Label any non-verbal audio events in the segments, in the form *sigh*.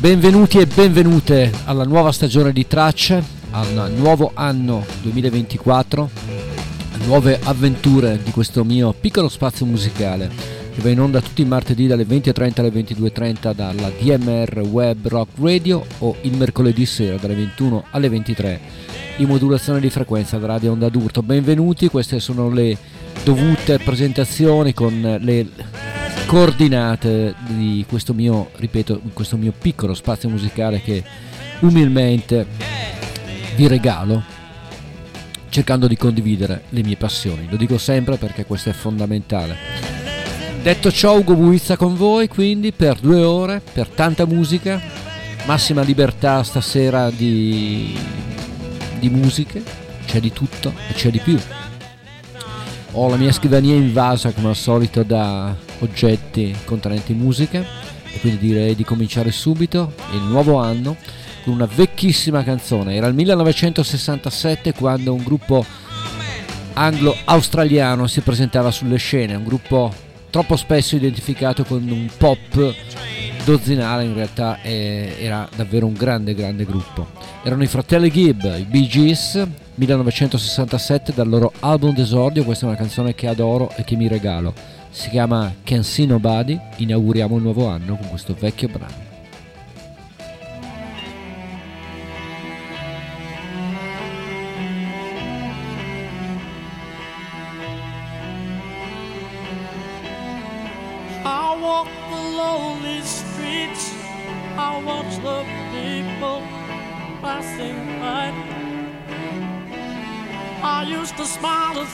Benvenuti e benvenute alla nuova stagione di Tracce, al nuovo anno 2024, nuove avventure di questo mio piccolo spazio musicale che va in onda tutti i martedì dalle 20.30 alle 22.30 dalla DMR Web Rock Radio o il mercoledì sera dalle 21 alle 23 in modulazione di frequenza da Radio Onda d'Urto. Benvenuti, queste sono le dovute presentazioni con le coordinate di questo mio, ripeto, questo mio piccolo spazio musicale che umilmente vi regalo cercando di condividere le mie passioni. Lo dico sempre perché questo è fondamentale. Detto ciò, Ugo Buizza con voi, quindi per due ore, per tanta musica, massima libertà stasera di, di musiche, c'è di tutto e c'è di più. Ho la mia scrivania invasa come al solito da oggetti contenenti musica e quindi direi di cominciare subito il nuovo anno con una vecchissima canzone. Era il 1967 quando un gruppo anglo-australiano si presentava sulle scene, un gruppo troppo spesso identificato con un pop dozzinale, in realtà era davvero un grande grande gruppo. Erano i fratelli Gibb, i Bee Gees, 1967 dal loro album d'esordio, questa è una canzone che adoro e che mi regalo. Si chiama Can See Nobody, inauguriamo il nuovo anno con questo vecchio brano.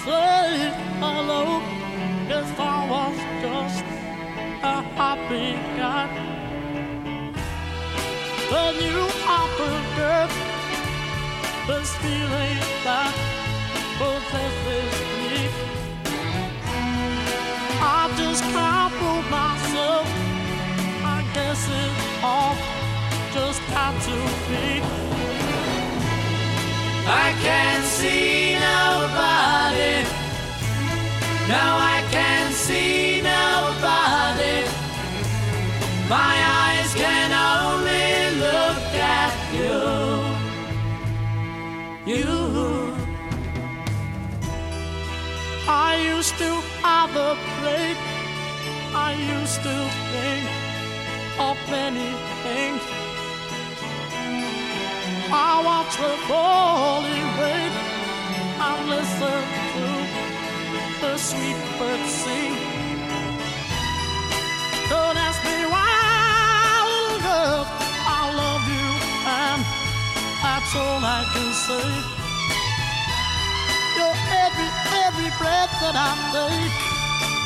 Say If I was just a happy guy, the new I forget this feeling that possesses me. I just can't prove myself. I guess it all just had to be. I can't see nobody. Now I can see nobody. My eyes can only look at you. You. I used to overplay. I used to think of many things. I watch the falling rain. I listen the sweet birds sing. Don't ask me why, little girl, I love you, and that's all I can say. You're every, every breath that I take.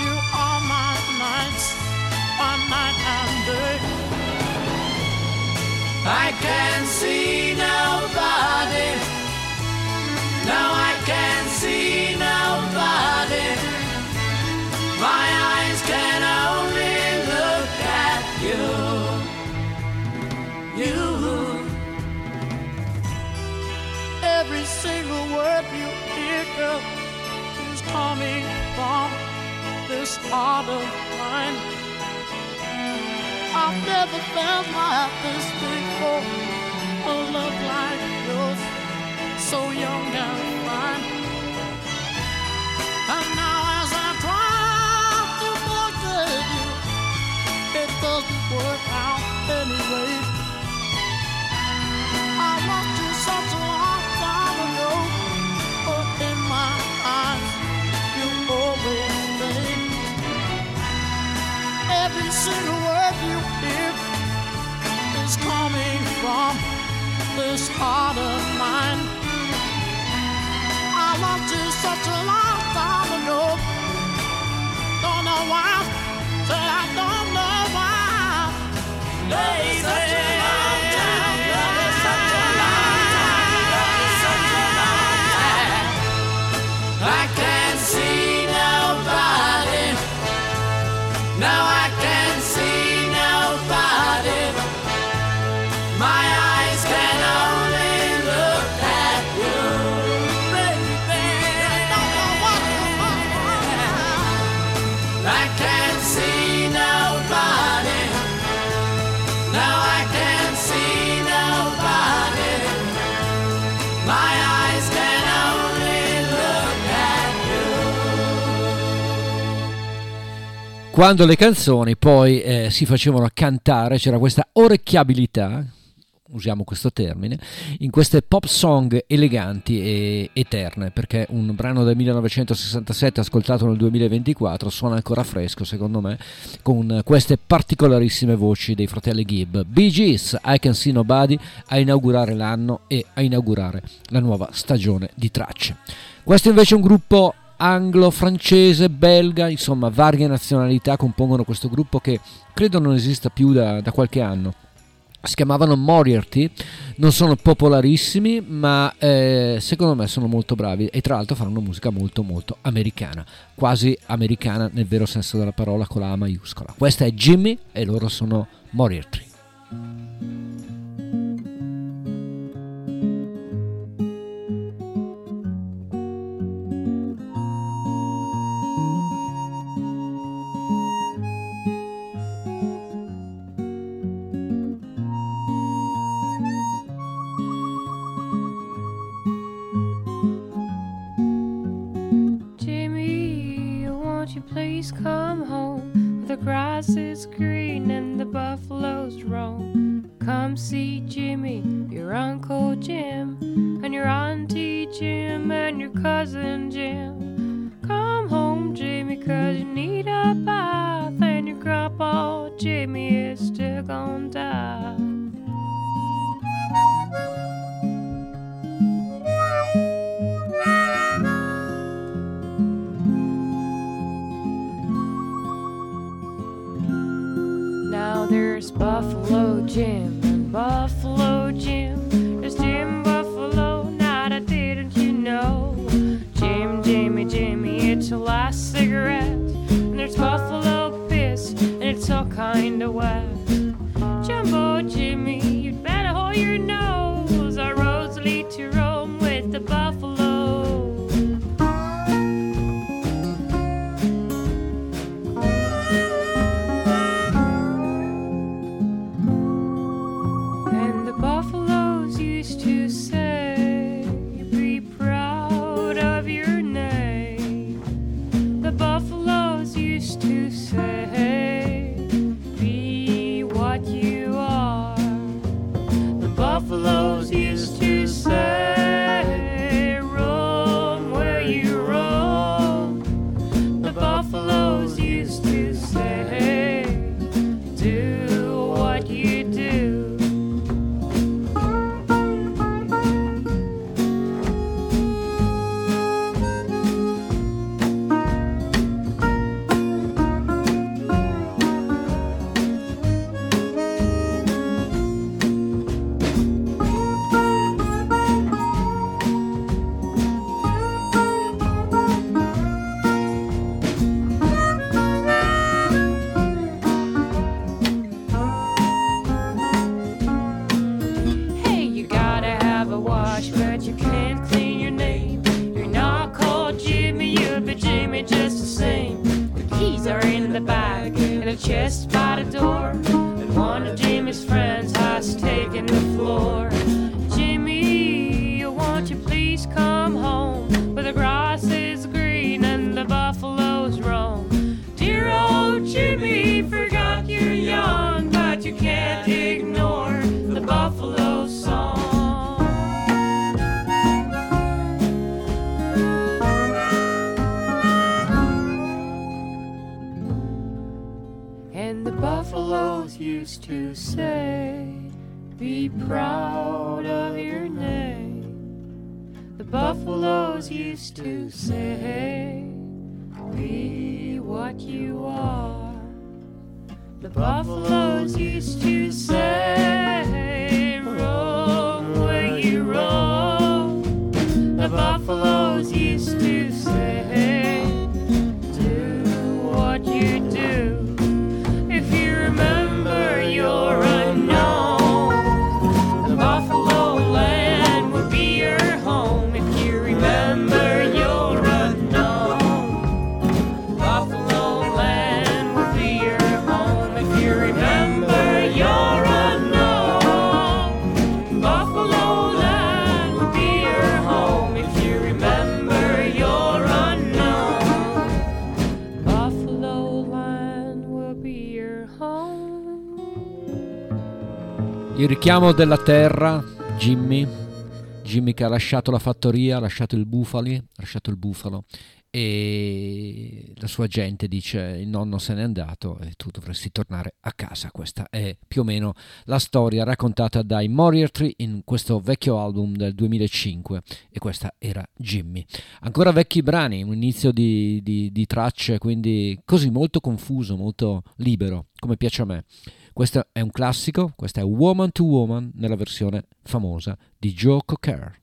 You are my nights, my night and day. I can see nobody. Now I can see nobody. Every single word you hear, girl, is coming from this heart of mine. I've never felt like this before. A love like yours, so young and fine. And now as I try to forget you, it doesn't work out anyway. I want you such a you coming from this heart of mine. I loved you such a long time ago. Don't know why, say I don't know why. Days. Quando le canzoni poi eh, si facevano cantare, c'era questa orecchiabilità, usiamo questo termine, in queste pop song eleganti e eterne, perché un brano del 1967 ascoltato nel 2024 suona ancora fresco, secondo me, con queste particolarissime voci dei fratelli Gibb. Bee Gees, I Can See Nobody, a inaugurare l'anno e a inaugurare la nuova stagione di tracce. Questo invece è un gruppo anglo-francese, belga, insomma varie nazionalità compongono questo gruppo che credo non esista più da, da qualche anno. Si chiamavano Moriarty, non sono popolarissimi, ma eh, secondo me sono molto bravi e tra l'altro fanno musica molto molto americana, quasi americana nel vero senso della parola con la A maiuscola. Questa è Jimmy e loro sono Moriarty. Richiamo della terra, Jimmy. Jimmy che ha lasciato la fattoria, ha lasciato il bufali, ha lasciato il bufalo e la sua gente dice il nonno se n'è andato e tu dovresti tornare a casa. Questa è più o meno la storia raccontata dai Moriarty in questo vecchio album del 2005 e questa era Jimmy. Ancora vecchi brani, un inizio di, di, di tracce, quindi così molto confuso, molto libero, come piace a me. Questo è un classico, questa è Woman to Woman nella versione famosa di Joe Cocker.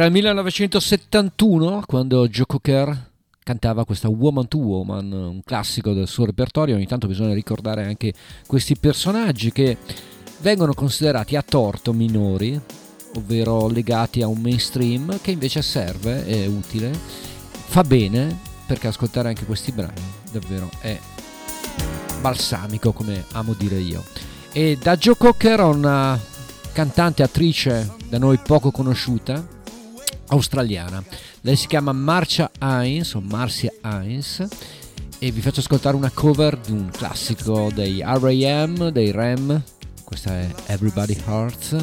Era il 1971 quando Joe Cocker cantava questa Woman to Woman, un classico del suo repertorio. Ogni tanto bisogna ricordare anche questi personaggi che vengono considerati a torto minori, ovvero legati a un mainstream che invece serve, è utile, fa bene perché ascoltare anche questi brani davvero è balsamico come amo dire io. E da Joe Cocker, una cantante attrice da noi poco conosciuta, australiana. Lei si chiama Marcia Hines o Marcia Hines e vi faccio ascoltare una cover di un classico dei R.A.M., dei Rem, questa è Everybody Hearts,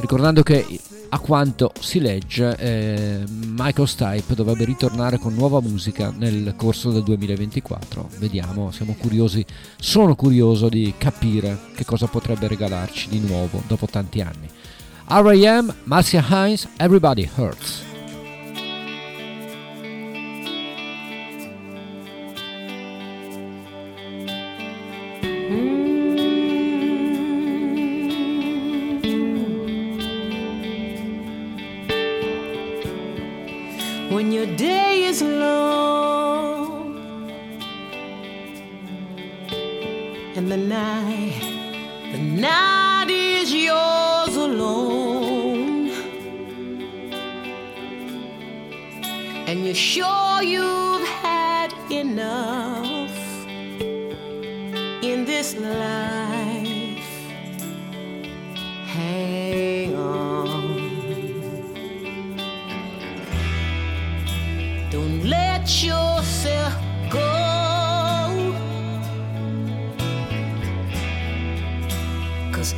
ricordando che a quanto si legge eh, Michael Stipe dovrebbe ritornare con nuova musica nel corso del 2024 vediamo siamo curiosi sono curioso di capire che cosa potrebbe regalarci di nuovo dopo tanti anni R.A.M. Marcia Hines Everybody Hurts when your day is long and the night, the night is yours alone, and you're sure you've had enough in this life. Hang on. Don't let yourself go. Cause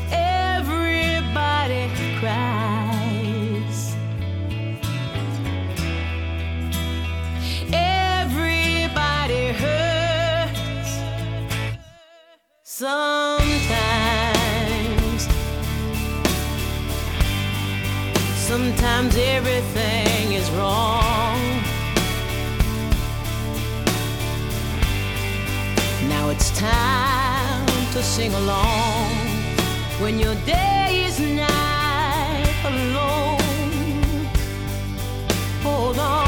Sometimes. Sometimes everything is wrong. Now it's time to sing along when your day is night alone. Hold on,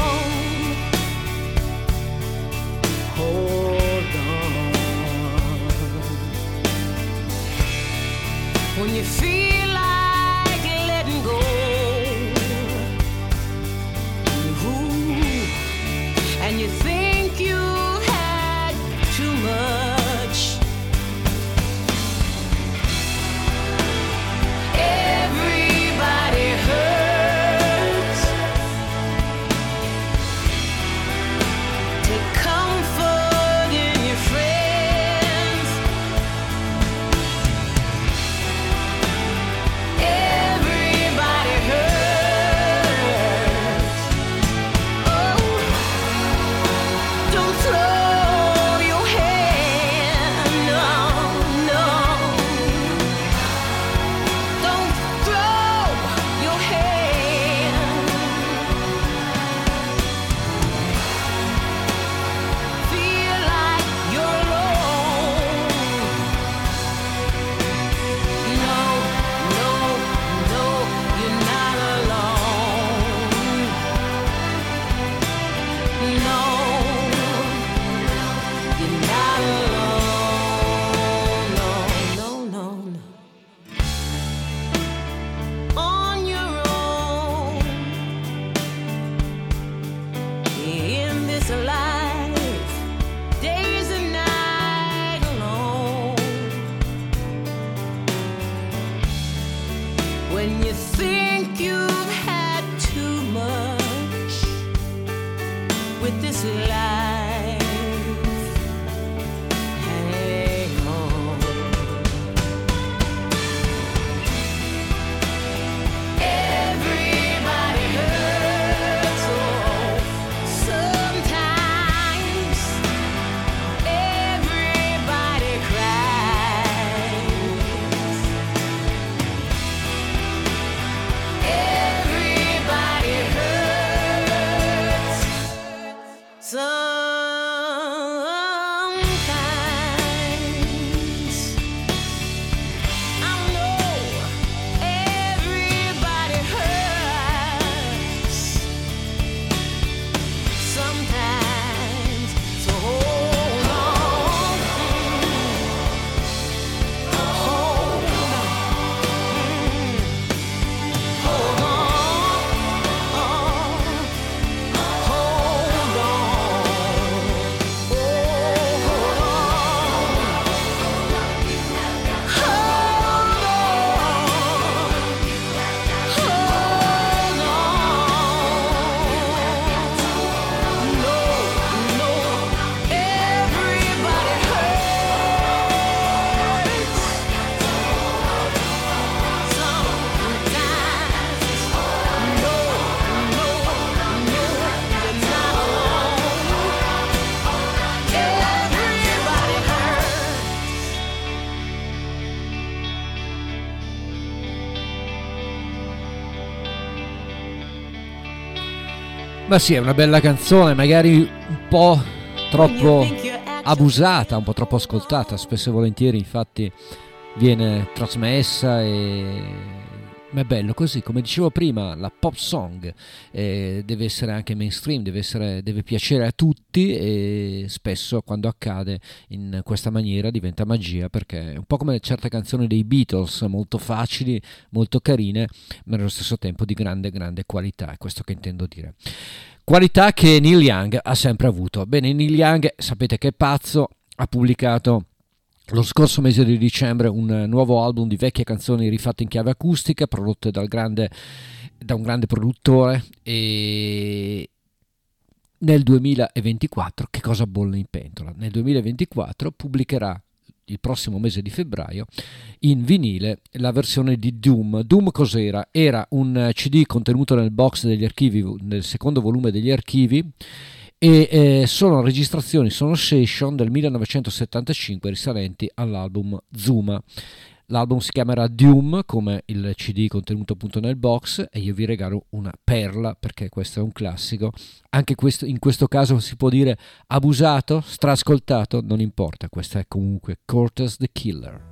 you feel Sì, è una bella canzone, magari un po' troppo abusata, un po' troppo ascoltata, spesso e volentieri infatti viene trasmessa e ma è bello così, come dicevo prima, la pop song eh, deve essere anche mainstream, deve, essere, deve, piacere a tutti e spesso quando accade in questa maniera diventa magia perché è un po' come certe canzoni dei Beatles, molto facili, molto carine, ma allo stesso tempo di grande, grande qualità, è questo che intendo dire. Qualità che Neil Young ha sempre avuto. Bene, Neil Young sapete che è pazzo, ha pubblicato lo scorso mese di dicembre un nuovo album di vecchie canzoni rifatte in chiave acustica, prodotte grande, da un grande produttore e nel 2024 che cosa bolle in pentola? Nel 2024 pubblicherà il prossimo mese di febbraio in vinile la versione di Doom. Doom cos'era? Era un CD contenuto nel box degli archivi, nel secondo volume degli archivi e eh, sono registrazioni, sono session del 1975 risalenti all'album Zuma. L'album si chiamerà Doom come il CD contenuto appunto nel box e io vi regalo una perla perché questo è un classico. Anche questo, in questo caso si può dire abusato, strascoltato, non importa, questa è comunque Cortez the Killer.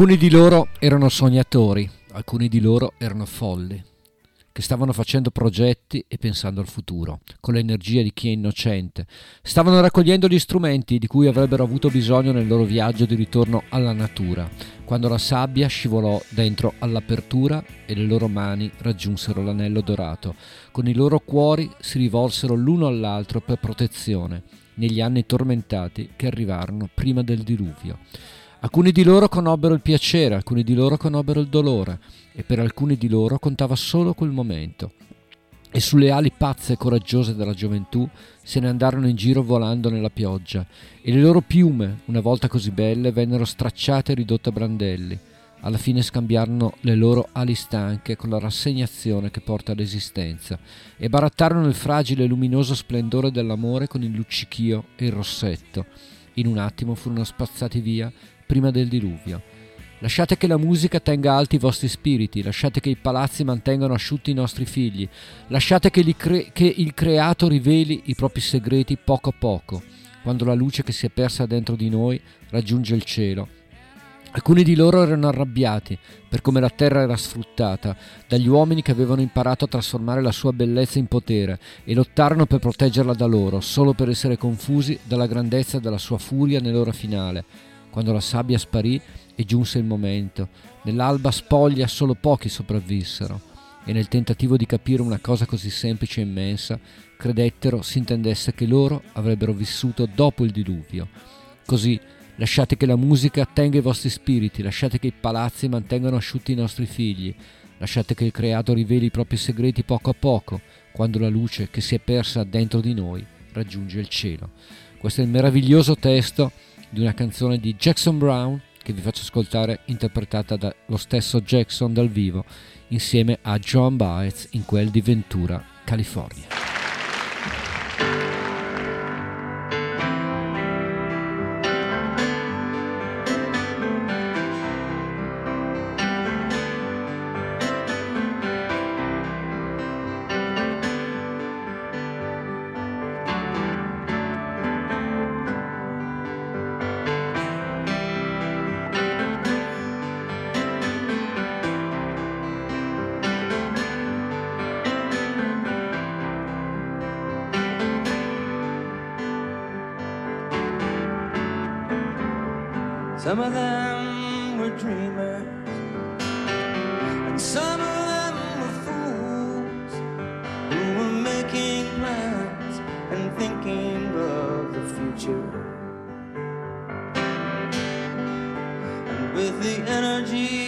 Alcuni di loro erano sognatori, alcuni di loro erano folli, che stavano facendo progetti e pensando al futuro, con l'energia di chi è innocente. Stavano raccogliendo gli strumenti di cui avrebbero avuto bisogno nel loro viaggio di ritorno alla natura, quando la sabbia scivolò dentro all'apertura e le loro mani raggiunsero l'anello dorato. Con i loro cuori si rivolsero l'uno all'altro per protezione, negli anni tormentati che arrivarono prima del diluvio. Alcuni di loro conobbero il piacere, alcuni di loro conobbero il dolore e per alcuni di loro contava solo quel momento. E sulle ali pazze e coraggiose della gioventù se ne andarono in giro volando nella pioggia e le loro piume, una volta così belle, vennero stracciate e ridotte a brandelli. Alla fine scambiarono le loro ali stanche con la rassegnazione che porta all'esistenza e barattarono il fragile e luminoso splendore dell'amore con il luccichio e il rossetto. In un attimo furono spazzati via prima del diluvio. Lasciate che la musica tenga alti i vostri spiriti, lasciate che i palazzi mantengano asciutti i nostri figli, lasciate che, cre- che il creato riveli i propri segreti poco a poco, quando la luce che si è persa dentro di noi raggiunge il cielo. Alcuni di loro erano arrabbiati per come la terra era sfruttata dagli uomini che avevano imparato a trasformare la sua bellezza in potere e lottarono per proteggerla da loro, solo per essere confusi dalla grandezza della sua furia nell'ora finale. Quando la sabbia sparì e giunse il momento, nell'alba spoglia solo pochi sopravvissero e nel tentativo di capire una cosa così semplice e immensa, credettero si intendesse che loro avrebbero vissuto dopo il diluvio. Così lasciate che la musica tenga i vostri spiriti, lasciate che i palazzi mantengano asciutti i nostri figli, lasciate che il creato riveli i propri segreti poco a poco, quando la luce che si è persa dentro di noi raggiunge il cielo. Questo è il meraviglioso testo di una canzone di Jackson Brown che vi faccio ascoltare interpretata dallo stesso Jackson dal vivo insieme a John Baez in quel di Ventura, California. The energy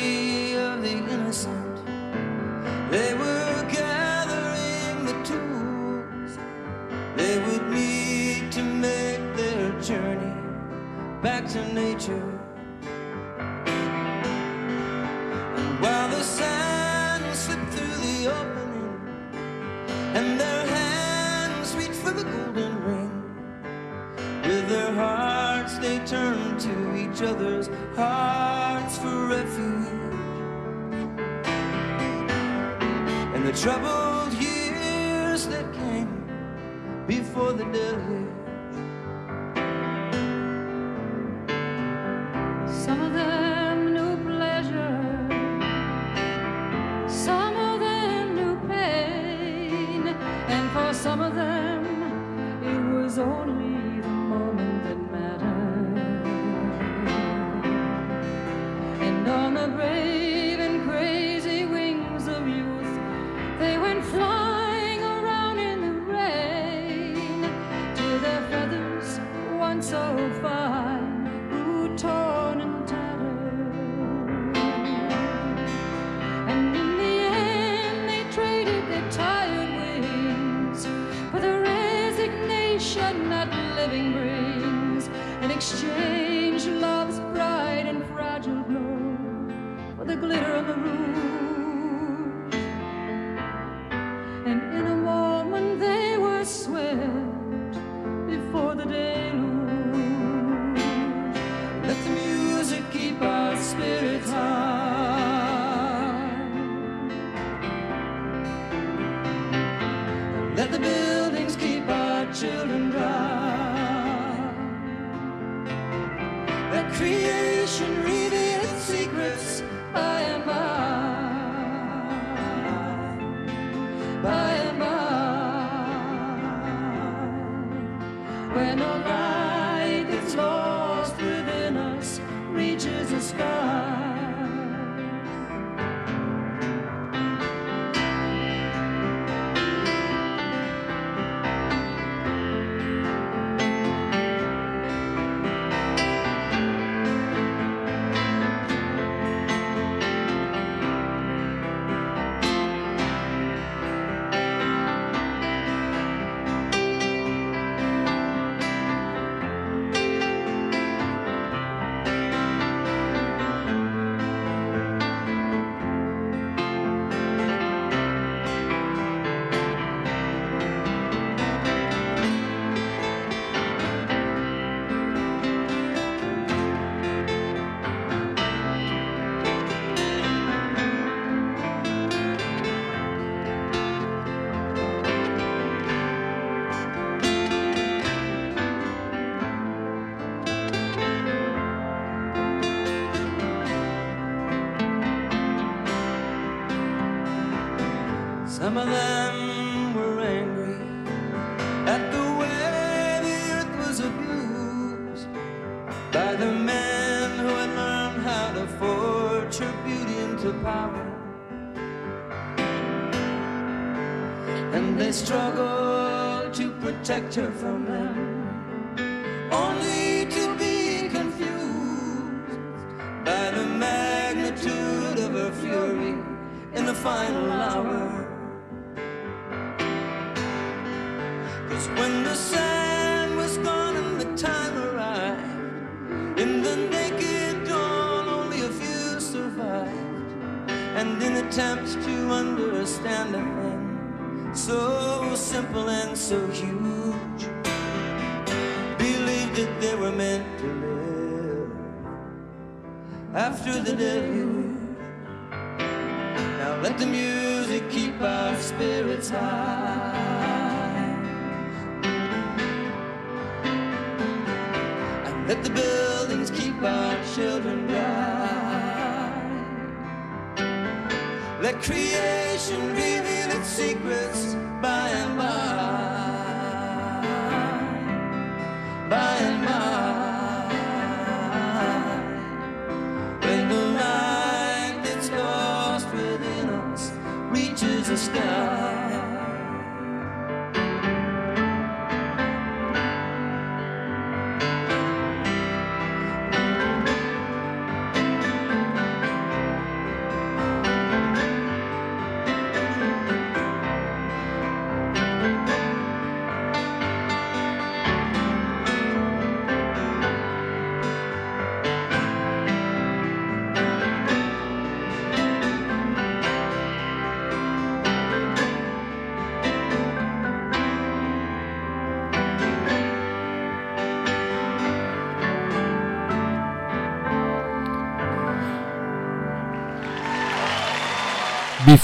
protect her from them, only to be confused by the magnitude of her fury in the final hour. Cause when the sand was gone and the time arrived, in the naked dawn only a few survived, and in attempts to understand them so simple and so huge. Believed that they were meant to live after the deluge. Now let the music keep our spirits high. And let the buildings keep our children bright. Let creation secrets.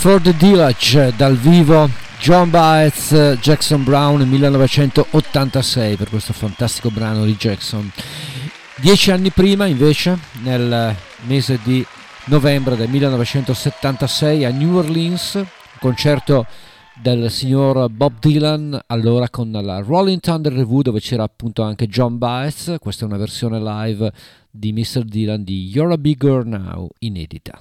The Village dal vivo John Baez, Jackson Brown 1986 per questo fantastico brano di Jackson. Dieci anni prima invece, nel mese di novembre del 1976 a New Orleans, concerto del signor Bob Dylan, allora con la Rolling Thunder Review dove c'era appunto anche John Baez, questa è una versione live di Mr. Dylan di You're a Big Girl Now, inedita.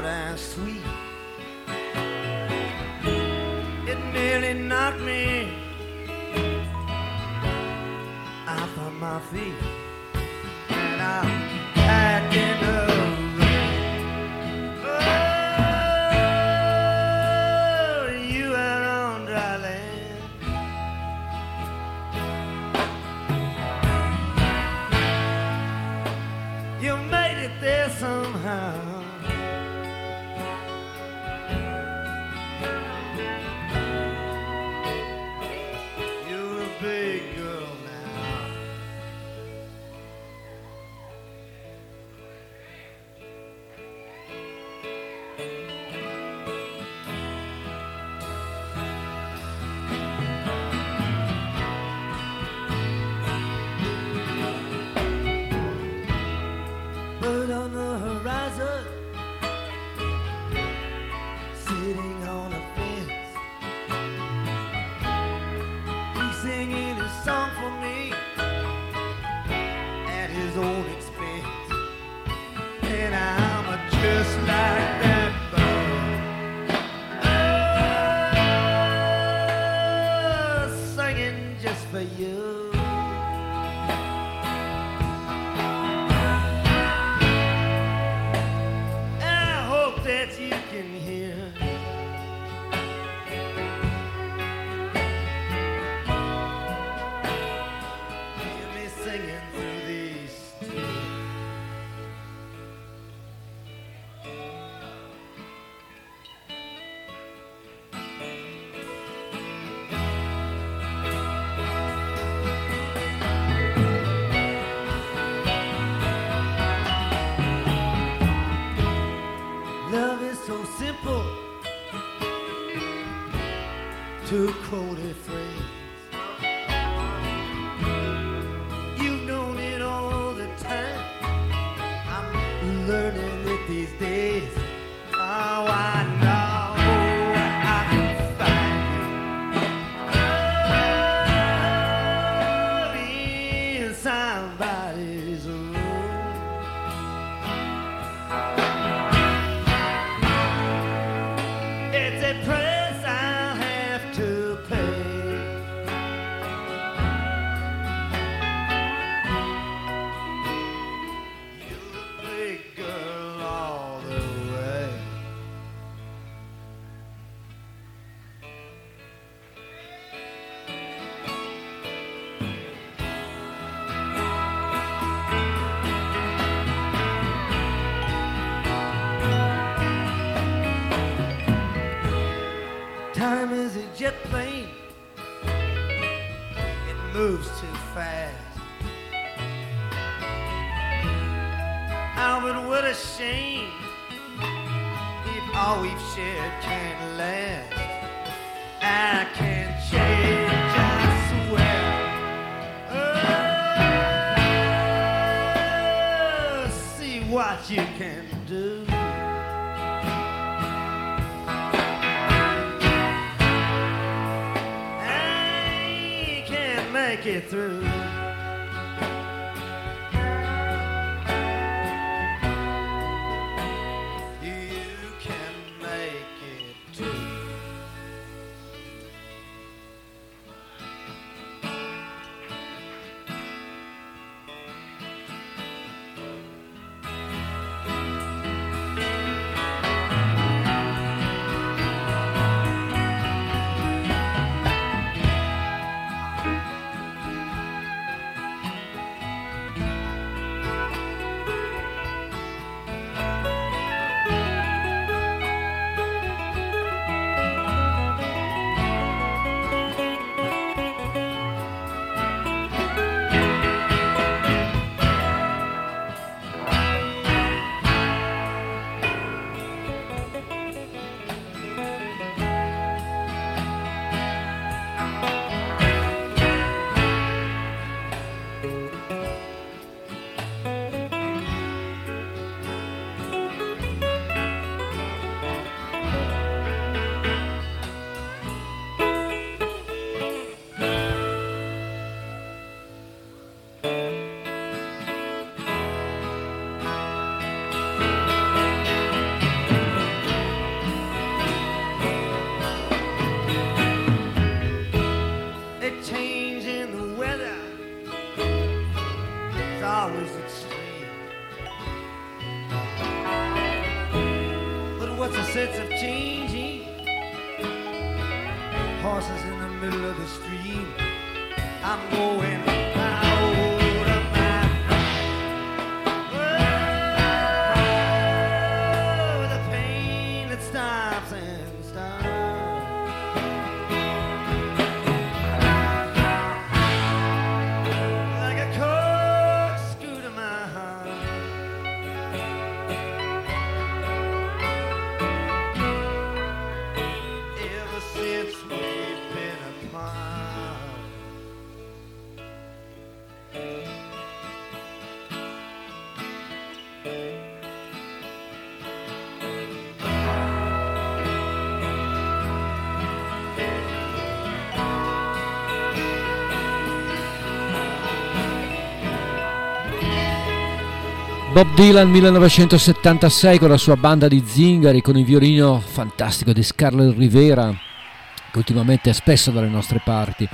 Short and sweet. It nearly knocked me off of my feet. Bob Dylan 1976 con la sua banda di zingari con il violino fantastico di Scarlett Rivera che ultimamente è spesso dalle nostre parti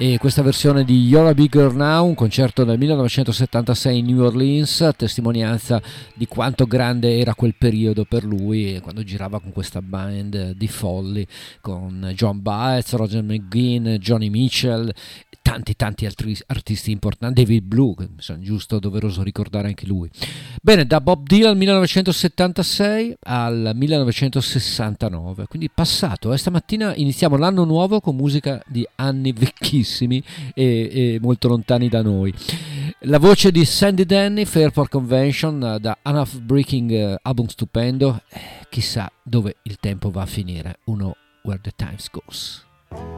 e questa versione di You're a Big Girl Now, un concerto del 1976 in New Orleans, testimonianza di quanto grande era quel periodo per lui quando girava con questa band di folli con John Baez, Roger McGuinn, Johnny Mitchell tanti tanti altri artisti importanti, David Blue, giusto doveroso ricordare anche lui. Bene, da Bob Dylan 1976 al 1969, quindi passato, eh, stamattina iniziamo l'anno nuovo con musica di anni vecchissimi e, e molto lontani da noi. La voce di Sandy Denny, Fairport Convention, da Enough Breaking eh, album stupendo, eh, chissà dove il tempo va a finire, uno Where the Times Goes.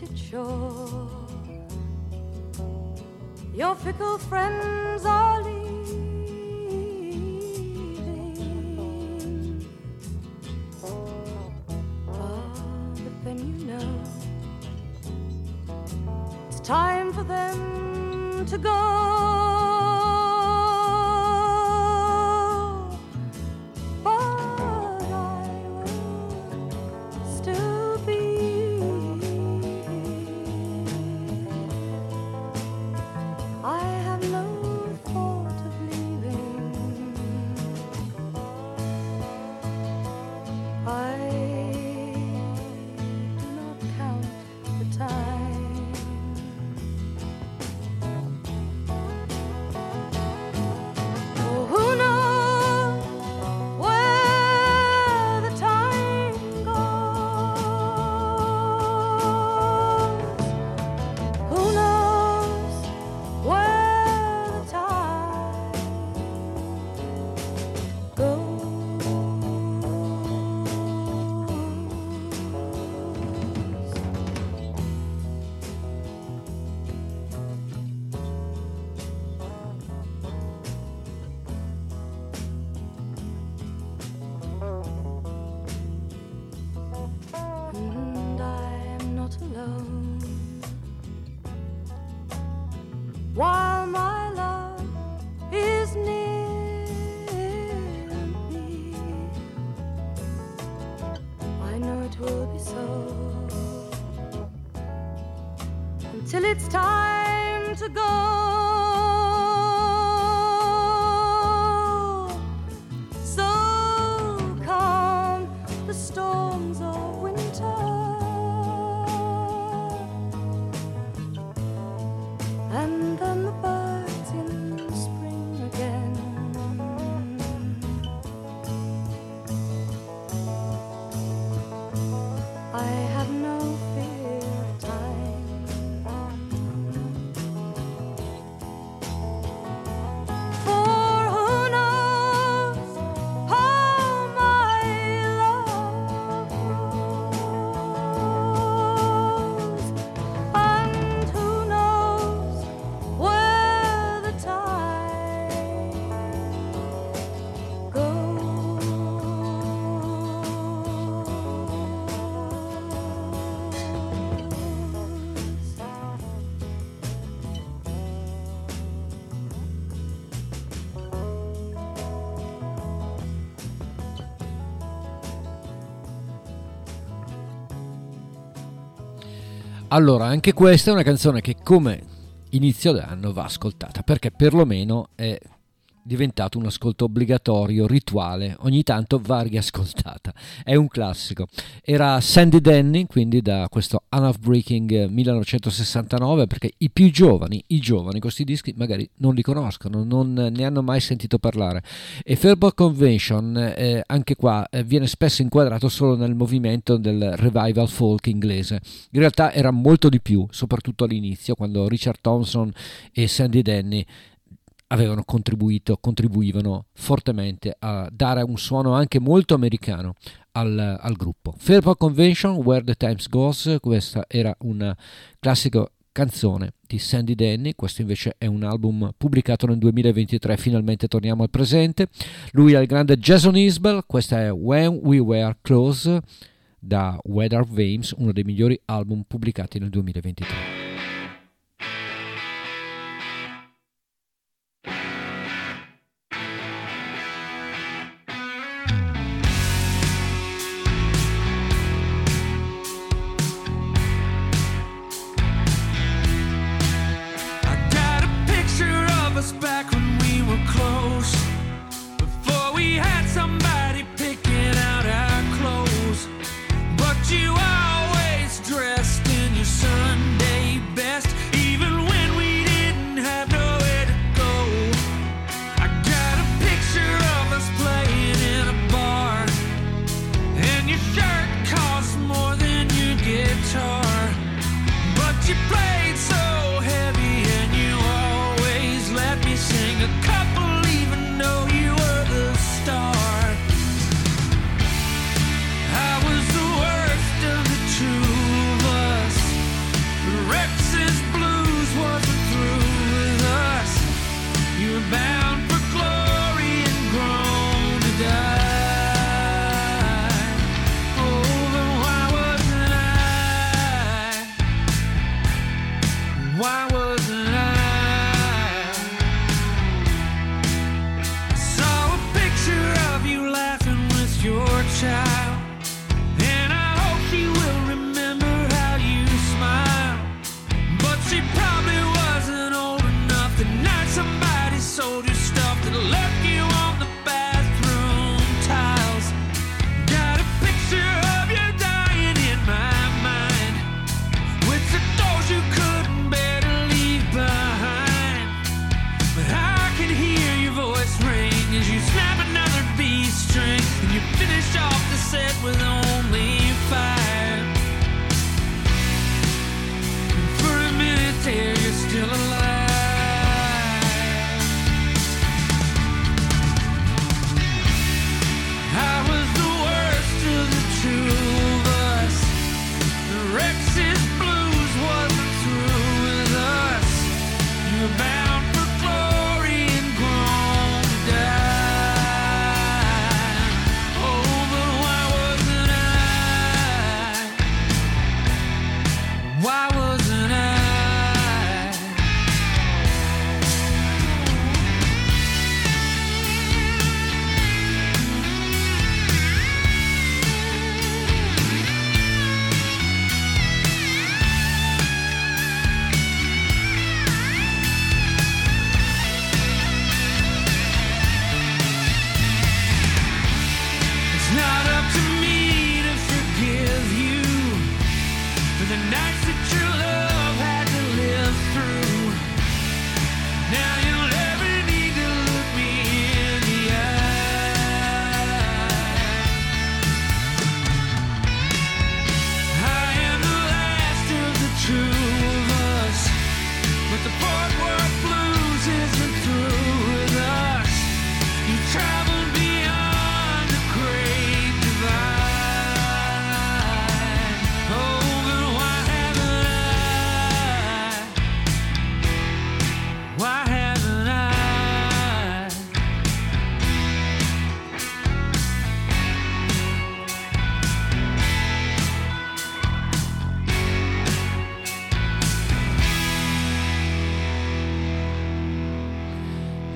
Deserted shore. Your fickle friends Allora, anche questa è una canzone che come inizio d'anno va ascoltata, perché perlomeno è diventato un ascolto obbligatorio, rituale, ogni tanto va riascoltata. È un classico. Era Sandy Denny, quindi da questo Enough Breaking 1969, perché i più giovani, i giovani, questi dischi magari non li conoscono, non ne hanno mai sentito parlare. E Fairbox Convention, eh, anche qua, eh, viene spesso inquadrato solo nel movimento del revival folk inglese. In realtà era molto di più, soprattutto all'inizio, quando Richard Thompson e Sandy Denny avevano contribuito, contribuivano fortemente a dare un suono anche molto americano al, al gruppo. Fairport Convention, Where the Times Goes, questa era una classica canzone di Sandy Denny, questo invece è un album pubblicato nel 2023, finalmente torniamo al presente. Lui è il grande Jason Isbell, questa è When We Were Close da Weather Vames, uno dei migliori album pubblicati nel 2023.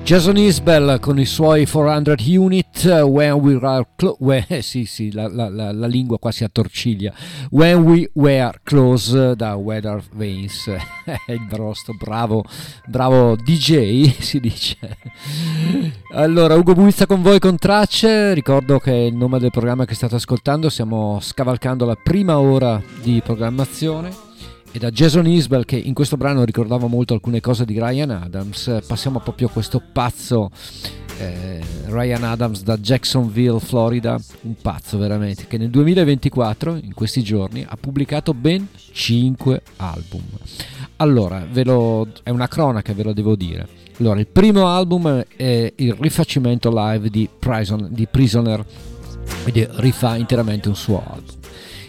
Jason Isbell con i suoi 400 unit When We Were Close eh, sì sì la, la- la- la lingua qua si attorciglia. When We Were Close da Weather Veins *laughs* il brosto bravo bravo DJ *laughs* si dice. Allora Ugo Buizza con voi con tracce. Ricordo che il nome del programma che state ascoltando stiamo scavalcando la prima ora di programmazione e da Jason Isbell che in questo brano ricordava molto alcune cose di Ryan Adams. Passiamo proprio a questo pazzo eh, Ryan Adams da Jacksonville Florida. Un pazzo veramente che nel 2024 in questi giorni ha pubblicato ben 5 album. Allora lo, è una cronaca ve lo devo dire. Allora il primo album è il rifacimento live di, Prison, di Prisoner quindi rifà interamente un suo album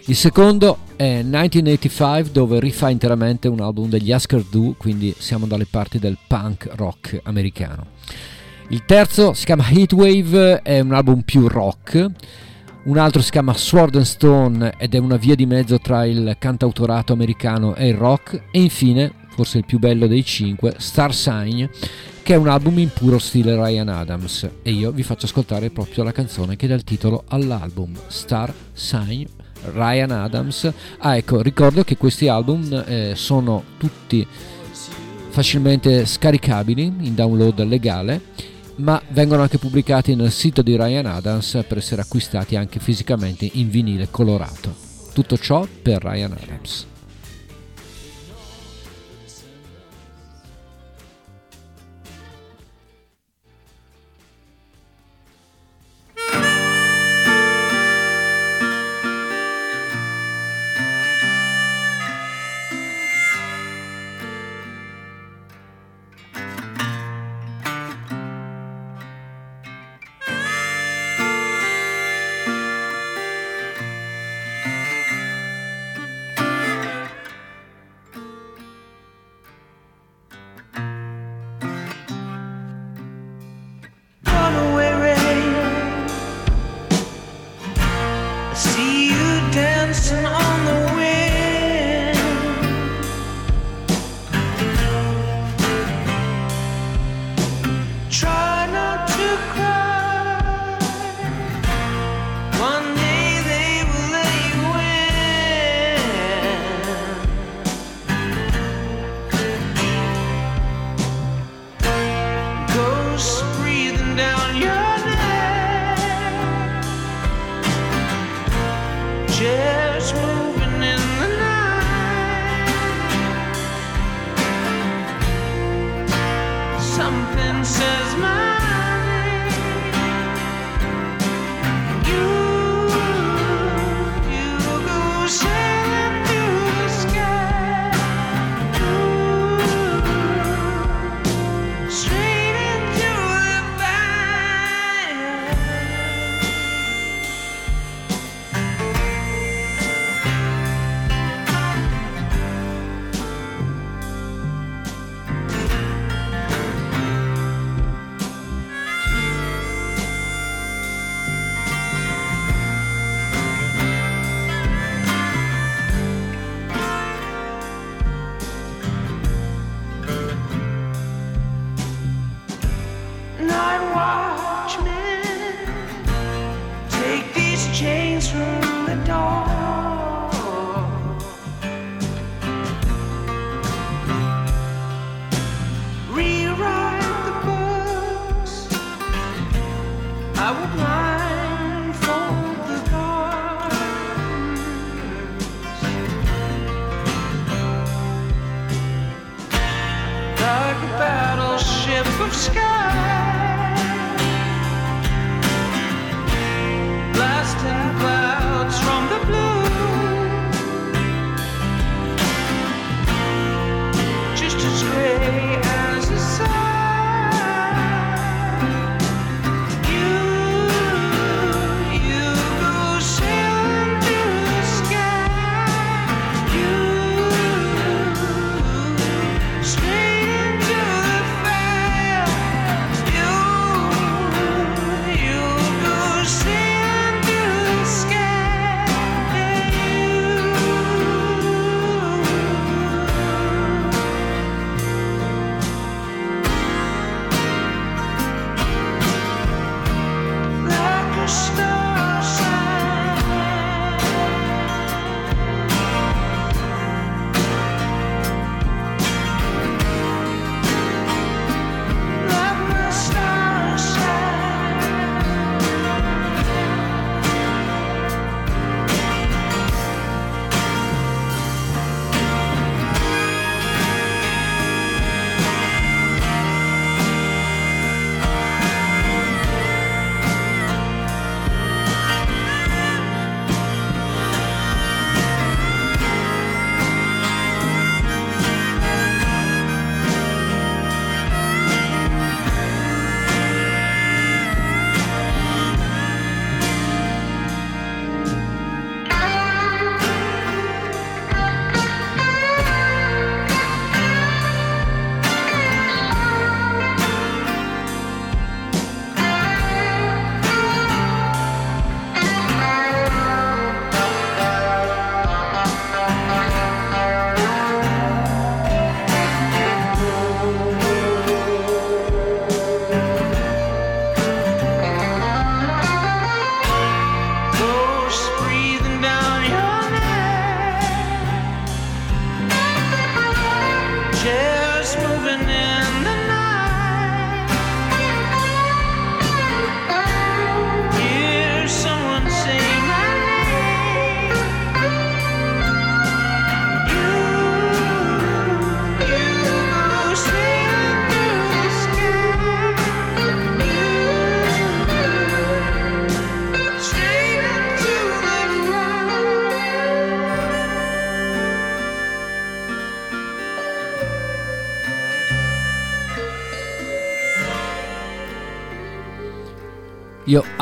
il secondo è 1985 dove rifà interamente un album degli Husker Du, quindi siamo dalle parti del punk rock americano. Il terzo si chiama Heatwave, è un album più rock. Un altro si chiama Sword and Stone ed è una via di mezzo tra il cantautorato americano e il rock. E infine, forse il più bello dei cinque, Star Sign, che è un album in puro stile Ryan Adams. E io vi faccio ascoltare proprio la canzone che dà il titolo all'album, Star Sign Ryan Adams. Ah, ecco, ricordo che questi album eh, sono tutti facilmente scaricabili in download legale, ma vengono anche pubblicati nel sito di Ryan Adams per essere acquistati anche fisicamente in vinile colorato. Tutto ciò per Ryan Adams.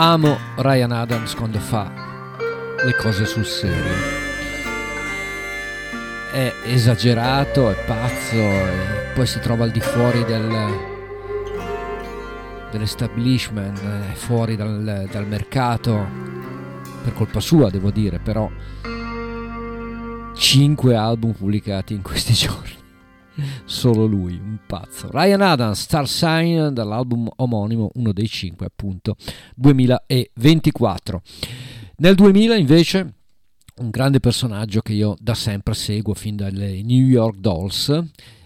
Amo Ryan Adams quando fa le cose sul serio. È esagerato, è pazzo, e poi si trova al di fuori del, dell'establishment, è fuori dal, dal mercato, per colpa sua devo dire, però 5 album pubblicati in questi *laughs* giorni. Solo lui, un pazzo. Ryan Adams, Star Sign, dall'album omonimo, uno dei 5 appunto, 2024. Nel 2000 invece un grande personaggio che io da sempre seguo fin dalle New York Dolls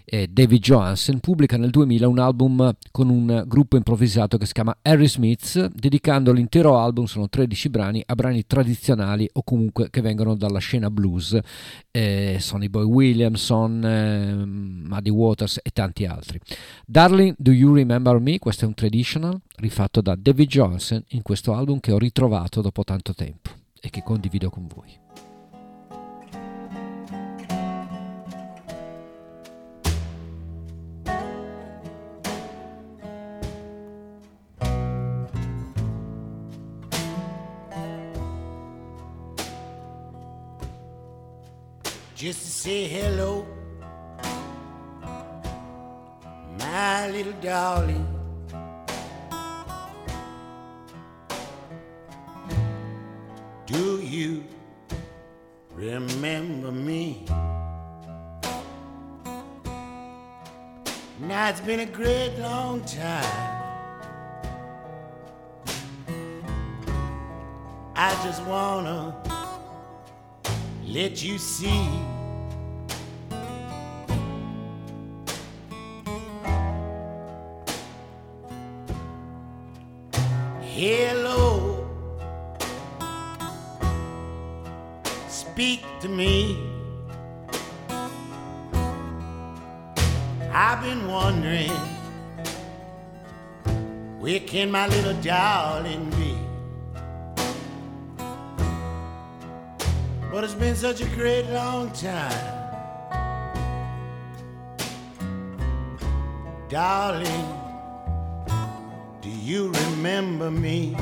eh, David Johansen pubblica nel 2000 un album con un gruppo improvvisato che si chiama Harry Smith dedicando l'intero album, sono 13 brani, a brani tradizionali o comunque che vengono dalla scena blues eh, Sonny Boy Williamson eh, Muddy Waters e tanti altri Darling Do You Remember Me? questo è un traditional rifatto da David Johansen in questo album che ho ritrovato dopo tanto tempo e che condivido con voi just to say hello, my little darling. Do you remember me? Now it's been a great long time. I just wanna let you see. Hello, speak to me. I've been wondering Where can my little darling be? But it's been such a great long time. Darling, do you remember me?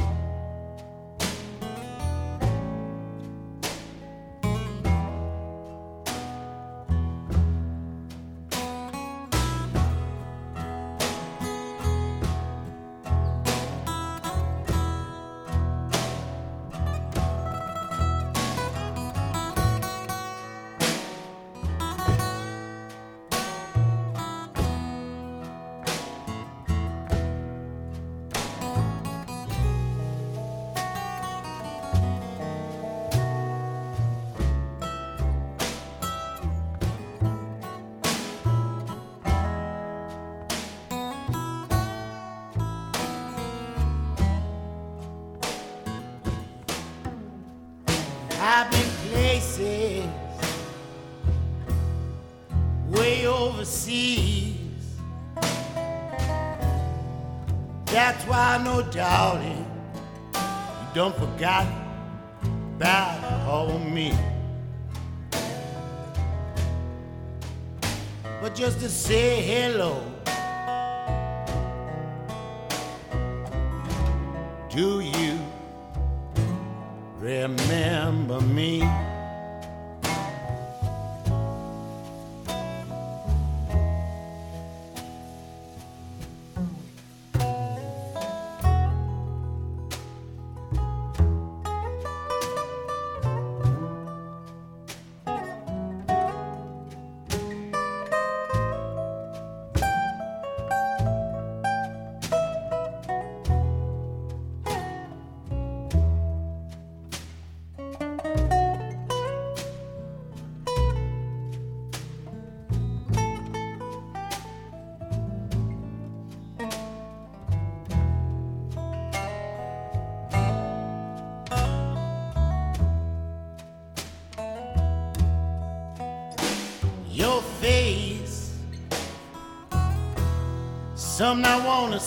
Darling, you don't forget about all me. But just to say hello. Something I wanna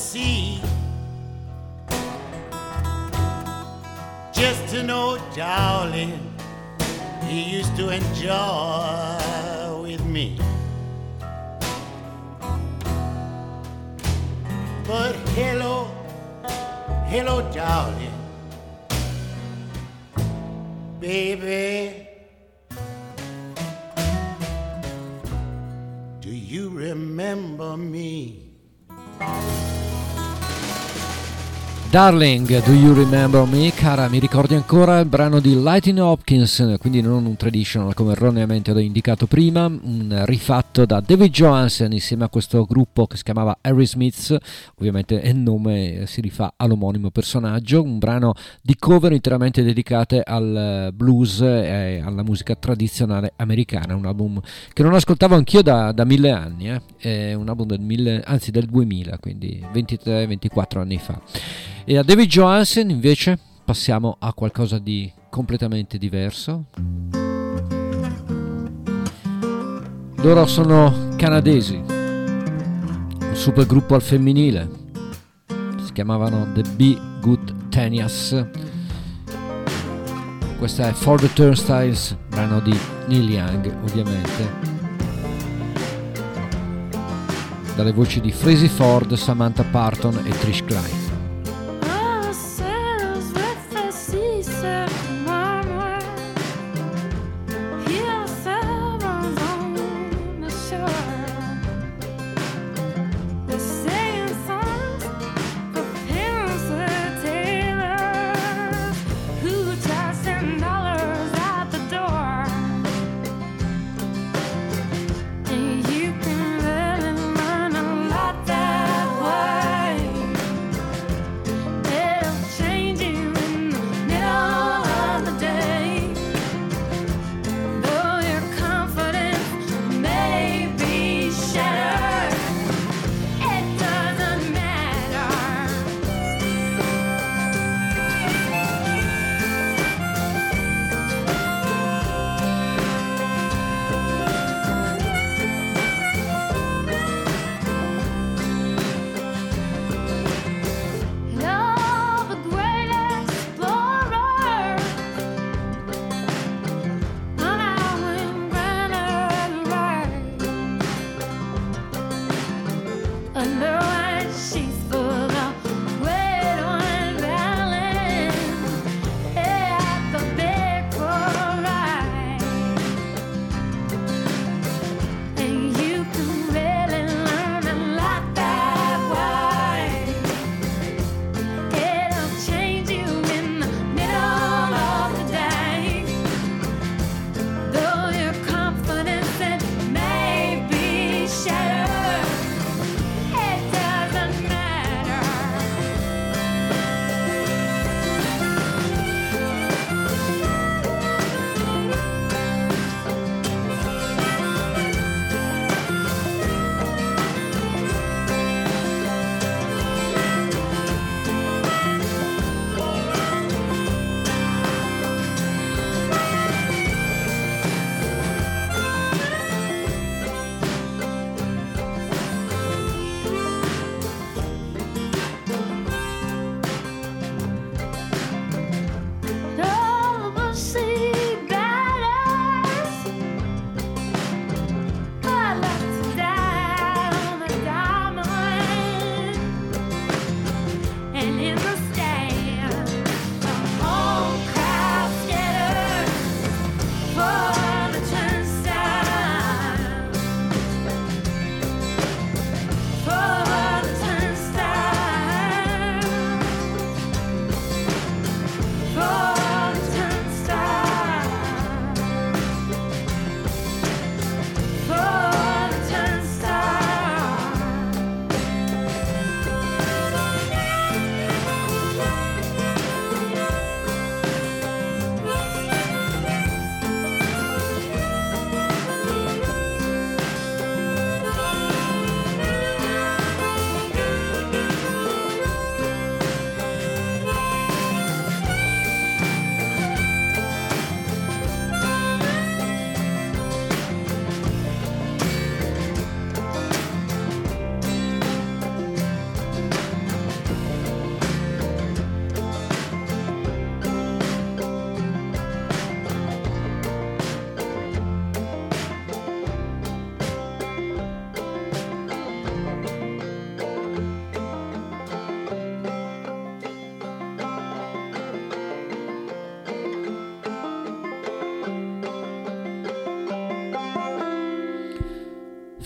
Darling, Do You Remember Me? Cara, mi ricordi ancora il brano di Lightning Hopkins, quindi non un traditional come erroneamente ho indicato prima, un rifatto da David Johansen insieme a questo gruppo che si chiamava Harry Smiths, ovviamente il nome si rifà all'omonimo personaggio, un brano di cover interamente dedicate al blues e alla musica tradizionale americana, un album che non ascoltavo anch'io da, da mille anni, eh? è un album del, mille, anzi del 2000, quindi 23-24 anni fa. E a David Johansen invece passiamo a qualcosa di completamente diverso. Loro sono canadesi, un supergruppo al femminile, si chiamavano The Be Good Tenias. Questa è For the Turnstiles, brano di Neil Young ovviamente. Dalle voci di Freezy Ford, Samantha Parton e Trish Klein.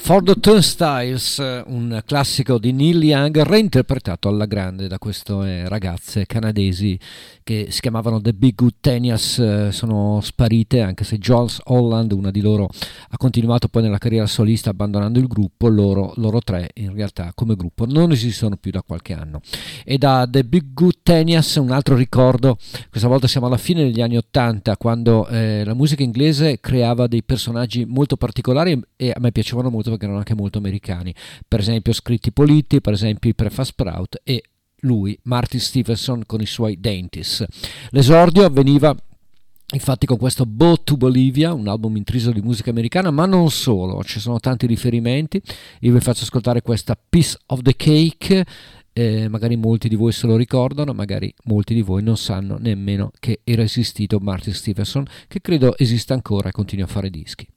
For the Turnstiles, un classico di Neil Young reinterpretato alla grande da queste ragazze canadesi che si chiamavano The Big Good Tenias, eh, sono sparite anche se Jules Holland, una di loro, ha continuato poi nella carriera solista abbandonando il gruppo, loro, loro tre in realtà come gruppo non esistono più da qualche anno. E da The Big Good Tenias un altro ricordo, questa volta siamo alla fine degli anni Ottanta quando eh, la musica inglese creava dei personaggi molto particolari e a me piacevano molto perché erano anche molto americani, per esempio Scritti Politti, per esempio i Prefa Sprout e lui, Martin Stevenson, con i suoi Dainties. L'esordio avveniva Infatti con questo Boat to Bolivia, un album intriso di musica americana, ma non solo, ci sono tanti riferimenti. Io vi faccio ascoltare questa Piece of the Cake, eh, magari molti di voi se lo ricordano, magari molti di voi non sanno nemmeno che era esistito Martin Stevenson, che credo esista ancora e continua a fare dischi.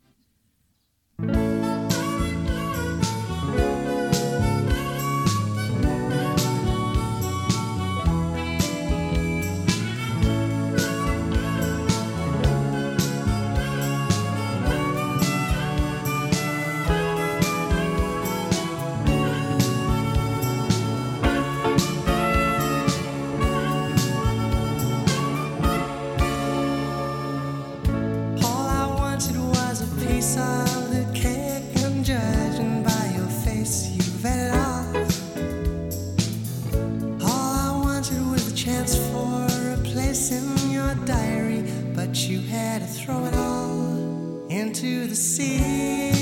Diary, but you had to throw it all into the sea.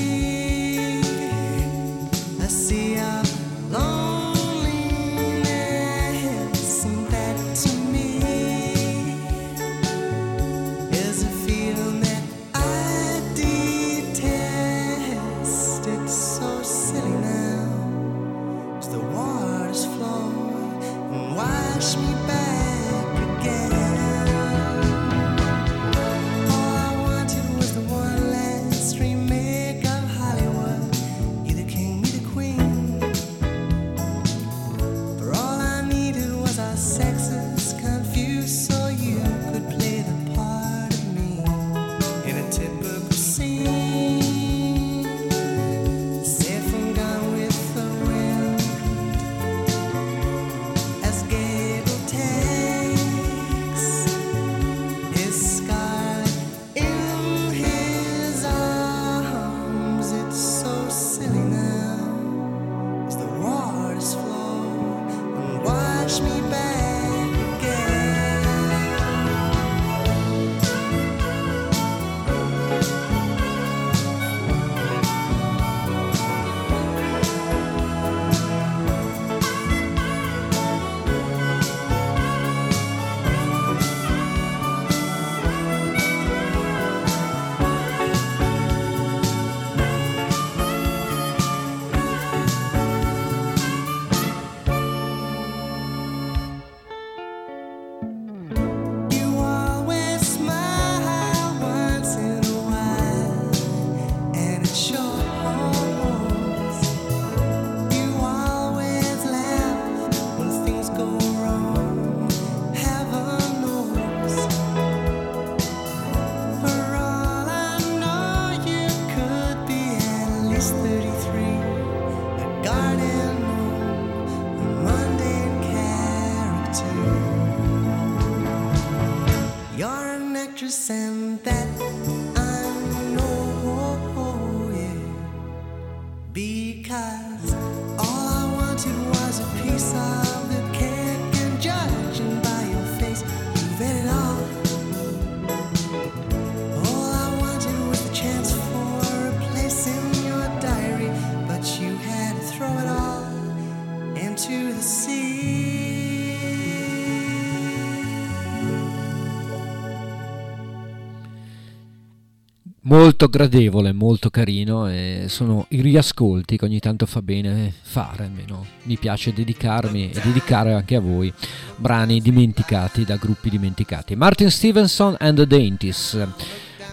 Molto gradevole, molto carino e sono i riascolti che ogni tanto fa bene fare, almeno mi piace dedicarmi e dedicare anche a voi brani dimenticati da gruppi dimenticati. Martin Stevenson and the Dainties.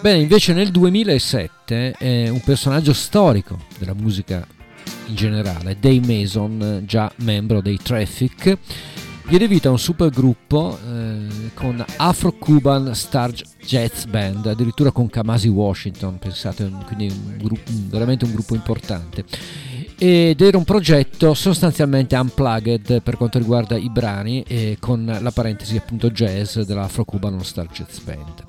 Bene, invece nel 2007 è un personaggio storico della musica in generale, Dave Mason, già membro dei Traffic, diede vita a un supergruppo eh, con Afro-Cuban Star Jazz Band, addirittura con Kamasi Washington, pensate, quindi un gruppo, veramente un gruppo importante. Ed era un progetto sostanzialmente unplugged per quanto riguarda i brani, eh, con la parentesi appunto jazz dell'Afro-Cuban Star Jazz Band.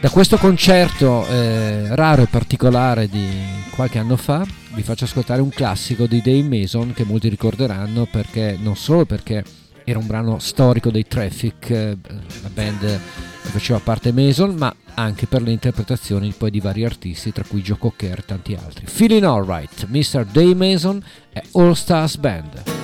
Da questo concerto eh, raro e particolare di qualche anno fa vi faccio ascoltare un classico di Dave Mason che molti ricorderanno perché non solo perché era un brano storico dei Traffic, eh, la band che faceva parte Mason, ma anche per le interpretazioni poi di vari artisti, tra cui Joe Cocker e tanti altri. Feeling Alright, Mr. Dave Mason e All Stars Band.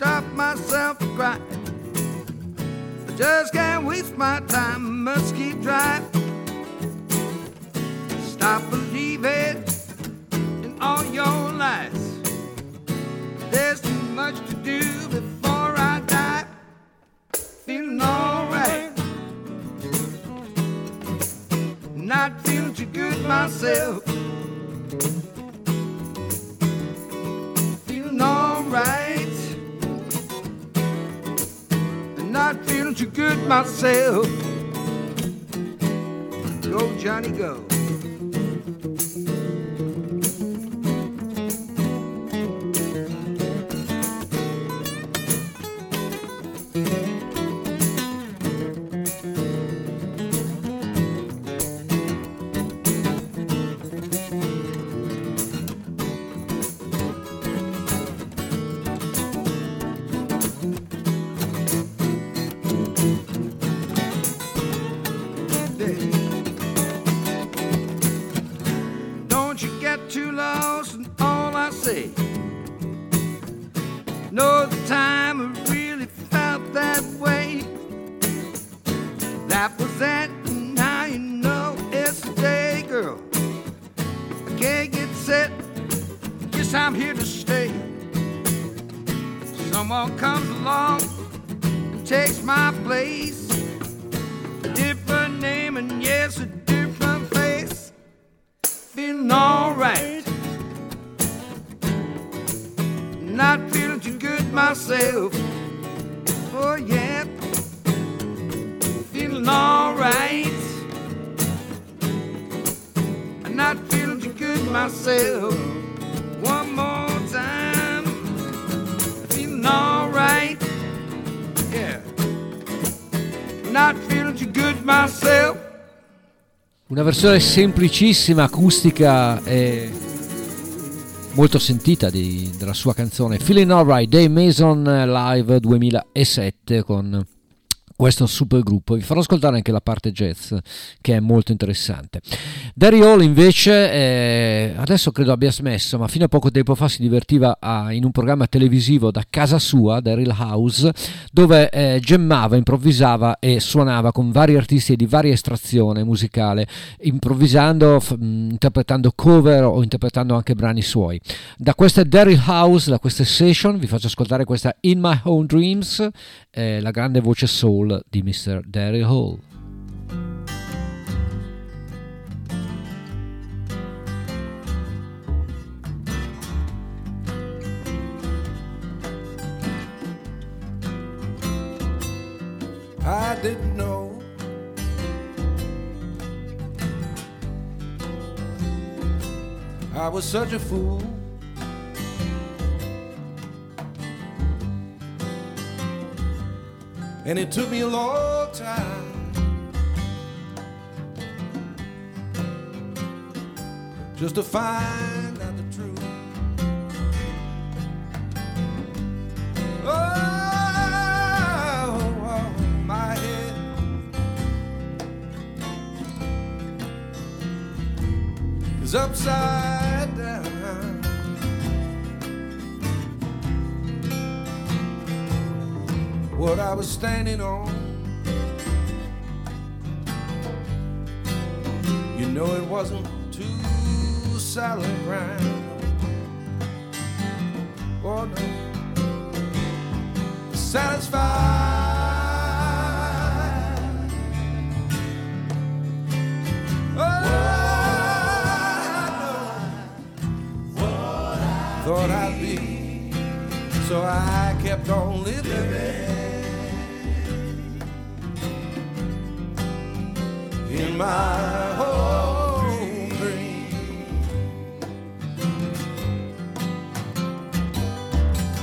Stop myself from crying. I just can't waste my time, must keep driving. Stop believing in all your lies. There's too much to do before I die. Feeling alright. Not feeling too good myself. Too good myself. Go, Johnny, go. Una versione semplicissima, acustica e molto sentita di- della sua canzone. Feeling Alright Dave Mason Live 2007 con questo super gruppo. Vi farò ascoltare anche la parte jazz che è molto interessante. Derry Hall invece eh, adesso credo abbia smesso, ma fino a poco tempo fa si divertiva a- in un programma televisivo da casa sua, Daryl House, dove eh, gemmava, improvvisava e suonava con vari artisti di varia estrazione musicale, improvvisando, f- interpretando cover o interpretando anche brani suoi. Da questa Daryl House, da queste session, vi faccio ascoltare questa In My Own Dreams, eh, la grande voce soul di Mr. Daryl Hall. I didn't know. I was such a fool. And it took me a long time. Just to find out the truth. Oh, my head is upside down. What I was standing on, you know, it wasn't too solid ground. Oh no satisfied. Oh, I thought I'd be, so I kept on living in my home dream.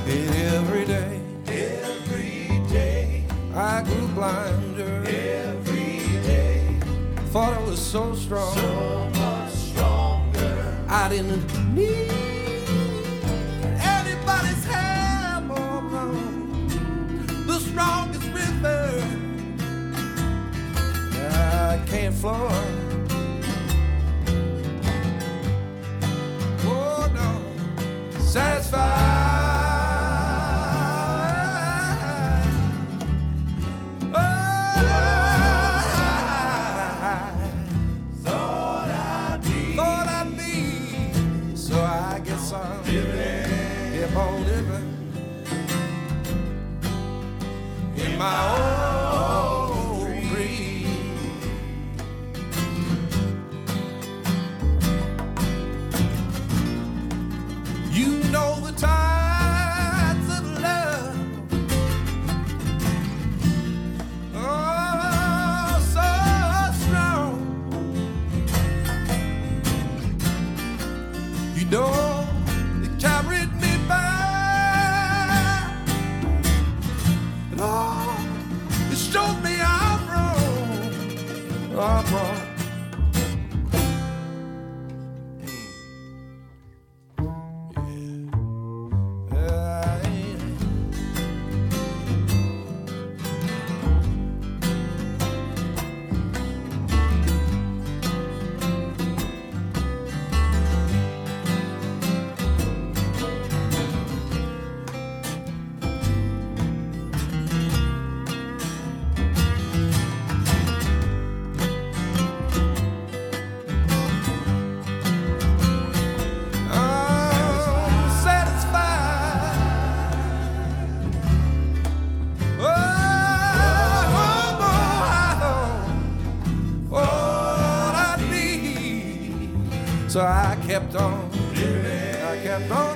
And every day, every day, I grew blinder. Every day, thought I was so strong, so much stronger. I didn't need can't floor. Oh no, satisfied. Thought I'd So I kept on living. I kept on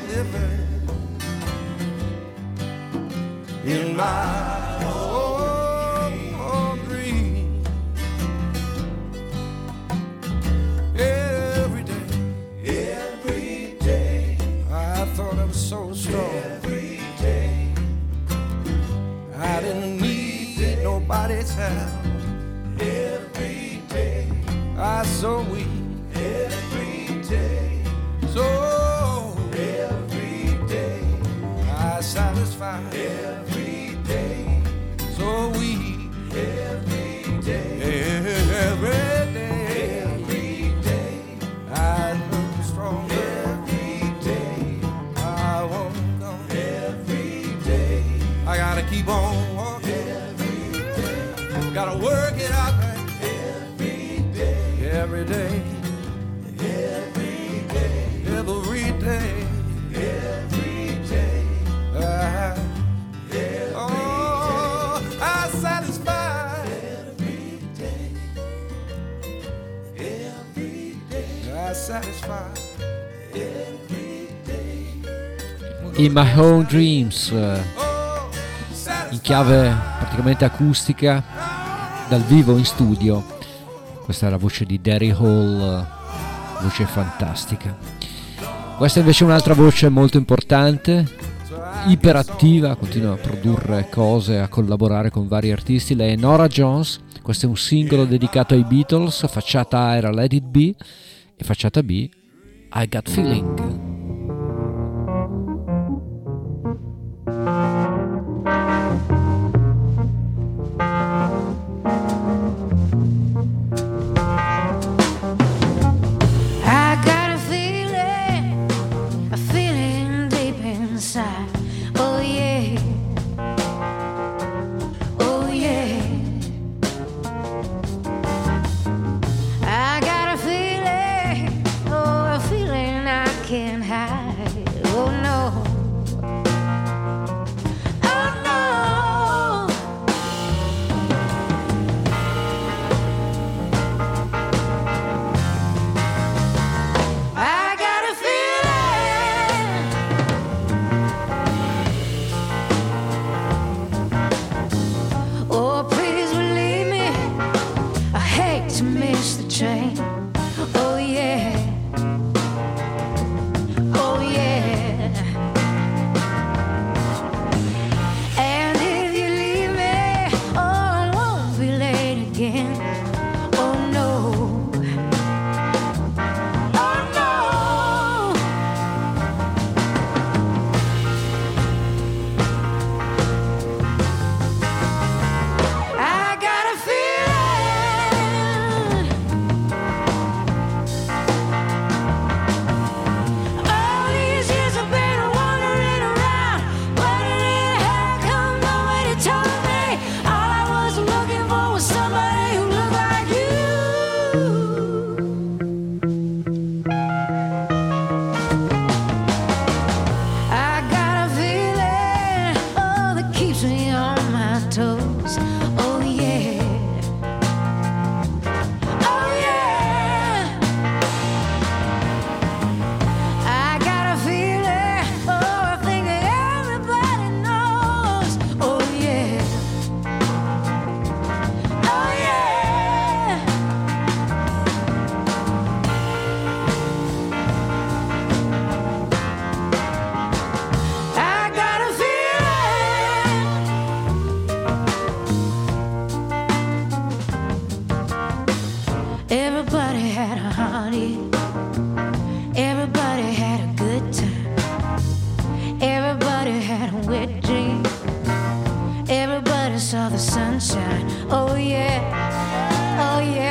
In My Own Dreams eh, in chiave praticamente acustica dal vivo in studio. Questa è la voce di Derry Hall eh, voce fantastica. Questa invece è un'altra voce molto importante iperattiva continua a produrre cose a collaborare con vari artisti. Lei è Nora Jones questo è un singolo dedicato ai Beatles facciata A era Let It Be e facciata B I Got Feeling. sunshine. Oh yeah, oh yeah.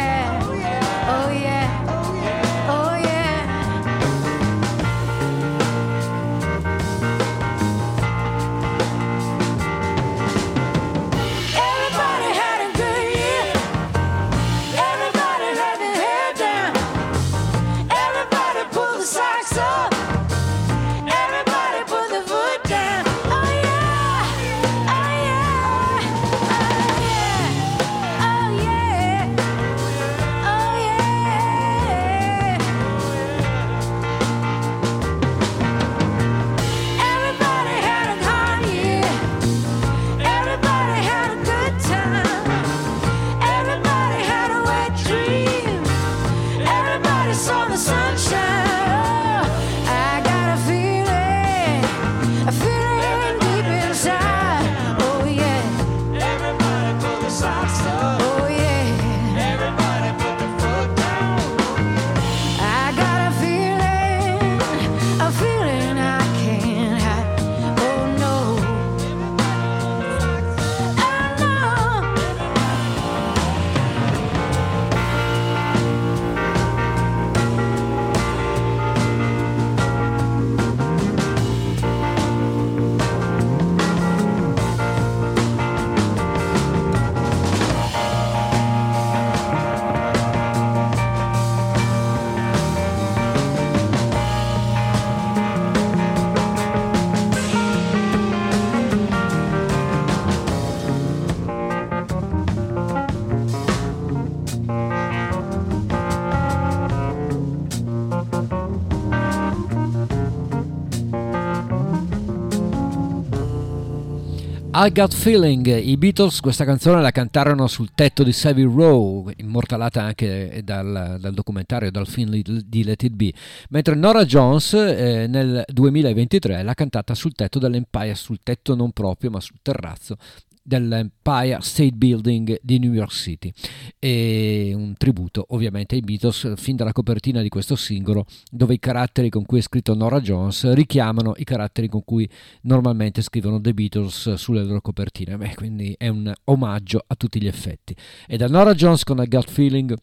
I Got Feeling, i Beatles questa canzone la cantarono sul tetto di Savile Row, immortalata anche dal, dal documentario, dal film di Let It Be, mentre Nora Jones eh, nel 2023 l'ha cantata sul tetto dell'Empire, sul tetto non proprio ma sul terrazzo dell'Empire State Building di New York City. E un tributo ovviamente ai Beatles fin dalla copertina di questo singolo dove i caratteri con cui è scritto Nora Jones richiamano i caratteri con cui normalmente scrivono The Beatles sulle loro copertine. Beh, quindi è un omaggio a tutti gli effetti. E da Nora Jones con A Gut Feeling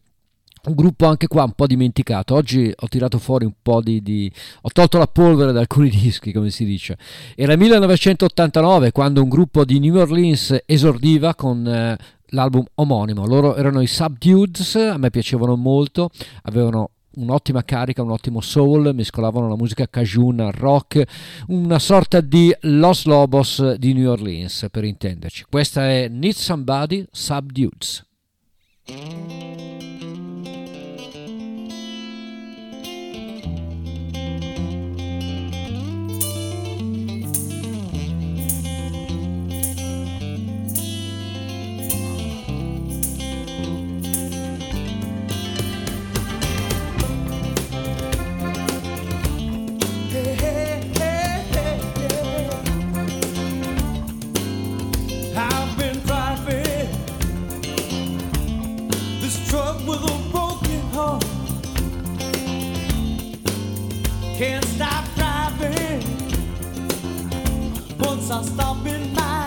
un gruppo anche qua un po' dimenticato. Oggi ho tirato fuori un po' di, di, ho tolto la polvere da alcuni *laughs* dischi, come si dice. Era 1989 quando un gruppo di New Orleans esordiva con eh, l'album omonimo. Loro erano i Subdudes, a me piacevano molto, avevano un'ottima carica, un ottimo soul, mescolavano la musica cajun al rock, una sorta di Los Lobos di New Orleans, per intenderci. Questa è Need Somebody Subdudes. Can't stop driving. Once I stop in mind,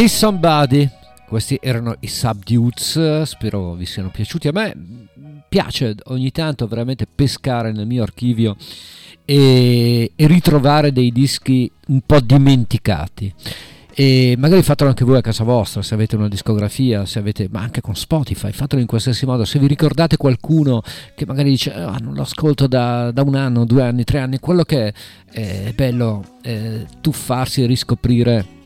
Need Somebody, questi erano i Subdudes, spero vi siano piaciuti. A me. piace ogni tanto veramente pescare nel mio archivio e, e ritrovare dei dischi un po' dimenticati. E magari fatelo anche voi a casa vostra se avete una discografia avete ma anche con Spotify fatelo in qualsiasi modo. Se vi ricordate qualcuno che magari dice ah, non lo ascolto da, da un anno due anni tre anni quello che è, è bello eh, tuffarsi e riscoprire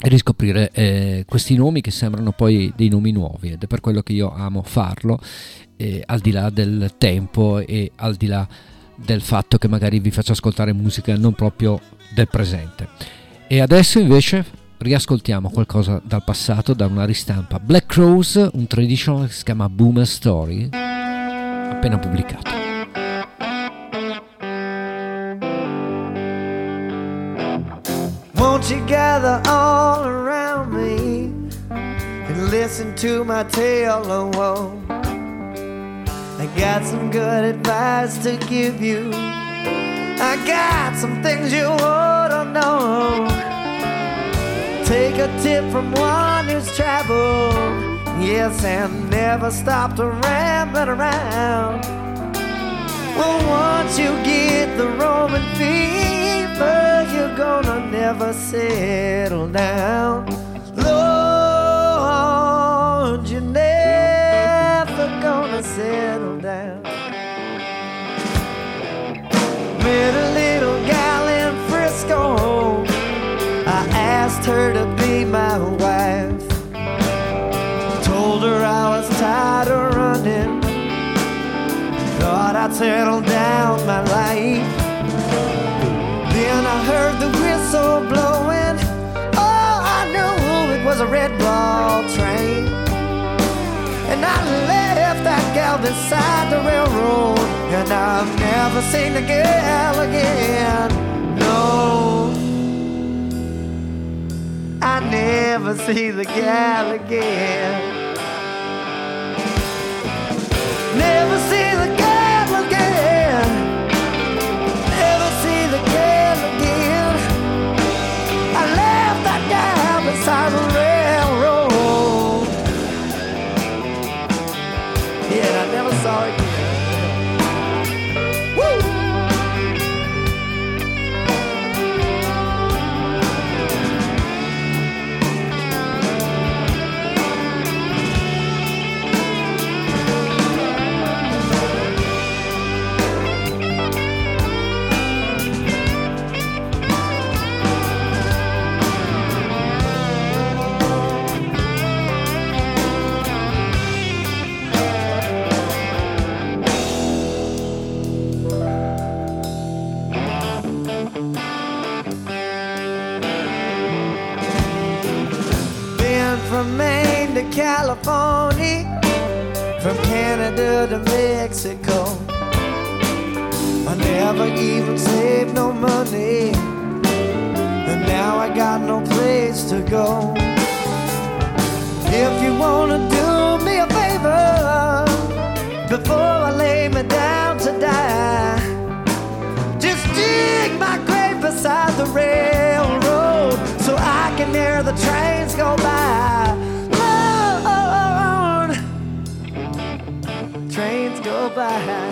riscoprire eh, questi nomi che sembrano poi dei nomi nuovi ed è per quello che io amo farlo eh, al di là del tempo e al di là del fatto che magari vi faccio ascoltare musica non proprio del presente e adesso invece riascoltiamo qualcosa dal passato, da una ristampa. Black Crows, un traditional che si chiama Boomer Story, appena pubblicato. Won't you gather all listen to my tale woe? I got some good advice to give you. I got some things you ought to know. Take a tip from one who's traveled, yes, and never stopped rambling around. Well, once you get the Roman fever, you're gonna never settle down. Running. Thought I'd settle down my life. Then I heard the whistle blowing. Oh, I knew it was a red ball train. And I left that gal beside the railroad. And I've never seen the gal again. No. I never see the gal again. California, from Canada to Mexico. I never even saved no money, and now I got no place to go. If you wanna do me a favor before I lay me down to die, just dig my grave beside the railroad so I can hear the trains go by. I have.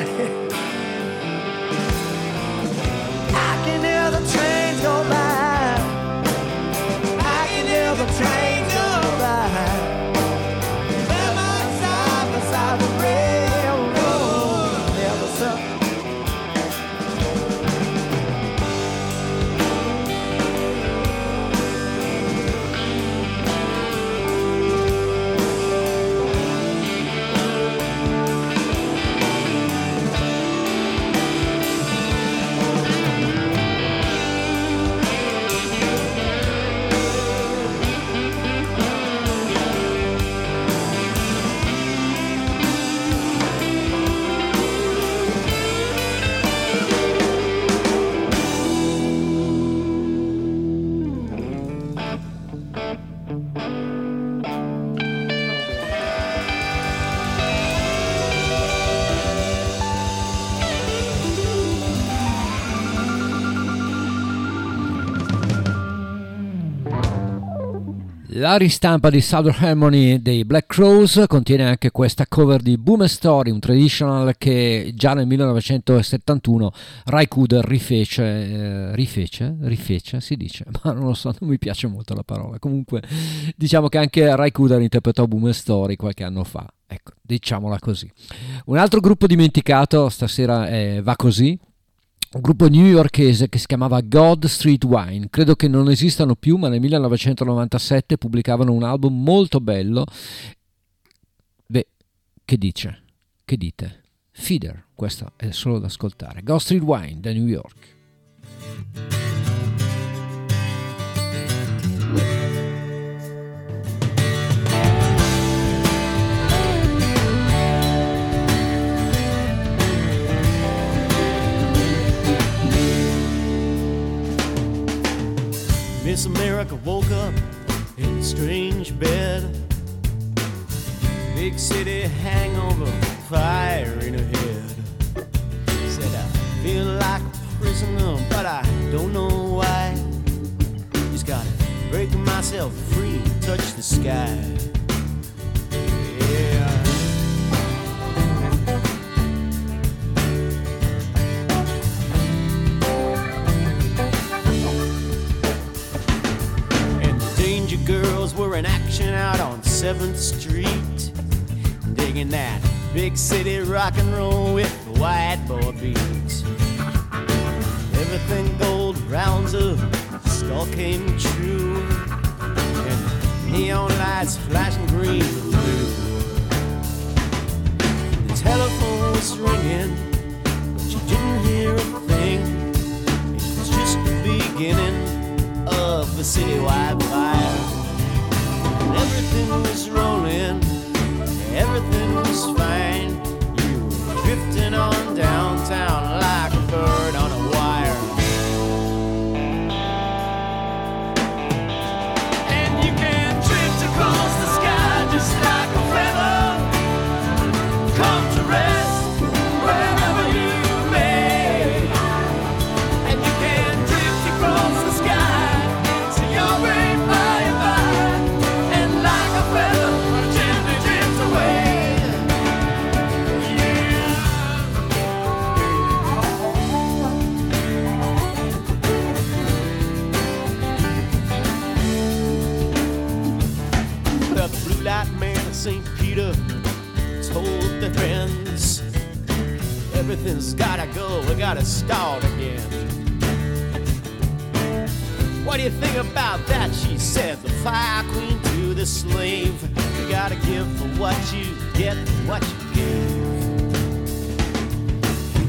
La ristampa di Southern Harmony dei Black Crows contiene anche questa cover di Boomer Story, un traditional che già nel 1971 Ry Cooder rifece, eh, rifece, rifece, si dice, *laughs* ma non lo so, non mi piace molto la parola. Comunque diciamo che anche Ry Cooder interpretò Boomer Story qualche anno fa. Ecco, diciamola così. Un altro gruppo dimenticato stasera è Va Così, un gruppo newyorkese che si chiamava God Street Wine. Credo che non esistano più, ma nel 1997 pubblicavano un album molto bello. Beh, che dice? Che dite? Feeder, questo è solo da ascoltare. God Street Wine da New York. Miss America woke up in a strange bed. Big city hangover, fire in her head. Said I feel like a prisoner, but I don't know why. Just gotta break myself free, touch the sky. Yeah. The Girls were in action out on 7th Street. Digging that big city rock and roll with white boy beats. Everything gold rounds up, skull came true. And neon lights flashing green and blue. The telephone was ringing, but you didn't hear a thing. It was just the beginning of a citywide fire. And everything was rolling, everything was fine. You were drifting on downtown like a bird on a Everything's gotta go, we gotta start again. What do you think about that? She said, the fire queen to the slave. You gotta give for what you get, what you give.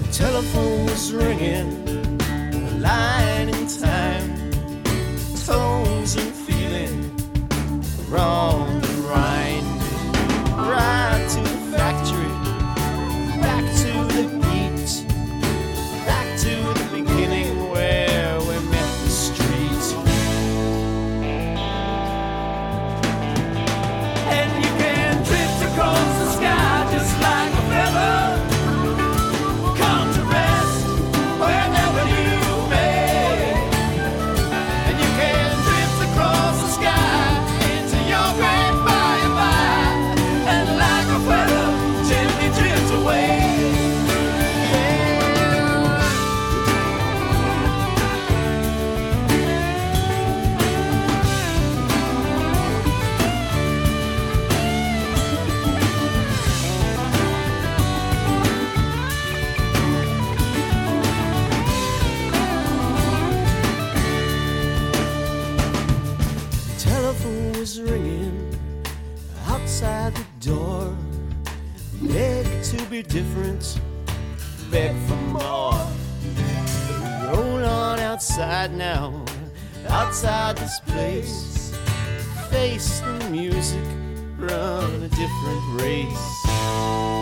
The telephone was ringing, a line in time, tones and feeling, wrong to be different, beg for more. Roll on outside now, outside this place. Face the music, run a different race.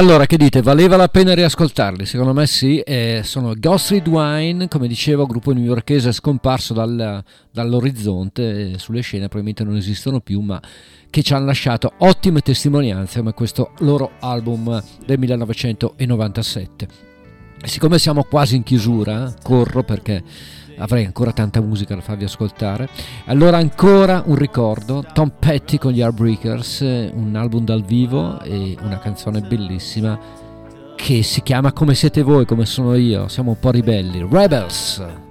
Allora, che dite? Valeva la pena riascoltarli? Secondo me sì. Eh, sono Ghostly Wine, come dicevo, gruppo newyorkese scomparso dal- dall'orizzonte, eh, sulle scene probabilmente non esistono più, ma che ci hanno lasciato ottime testimonianze come questo loro album del 1997. E siccome siamo quasi in chiusura, corro perché avrei ancora tanta musica da farvi ascoltare. Allora ancora un ricordo, Tom Petty con gli Heartbreakers, un album dal vivo e una canzone bellissima che si chiama Come siete voi, come sono io, siamo un po' ribelli, Rebels.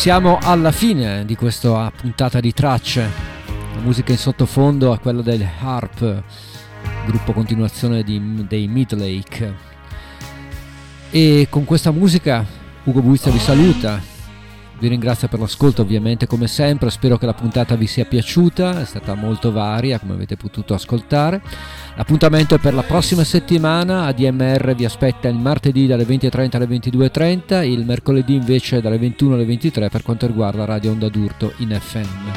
Siamo alla fine di questa puntata di tracce. La musica in sottofondo è quella del Harp, gruppo continuazione di, dei Midlake. E con questa musica Ugo Buizza vi saluta. Vi ringrazio per l'ascolto ovviamente come sempre, spero che la puntata vi sia piaciuta, è stata molto varia come avete potuto ascoltare. L'appuntamento è per la prossima settimana, ADMR vi aspetta il martedì dalle 20.30 alle 22.30, il mercoledì invece dalle 21 alle 23 per quanto riguarda Radio Onda d'Urto in FM.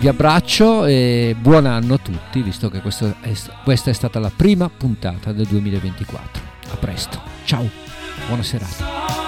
Vi abbraccio e buon anno a tutti, visto che è- questa è stata la prima puntata del 2024. A presto, ciao, buona serata.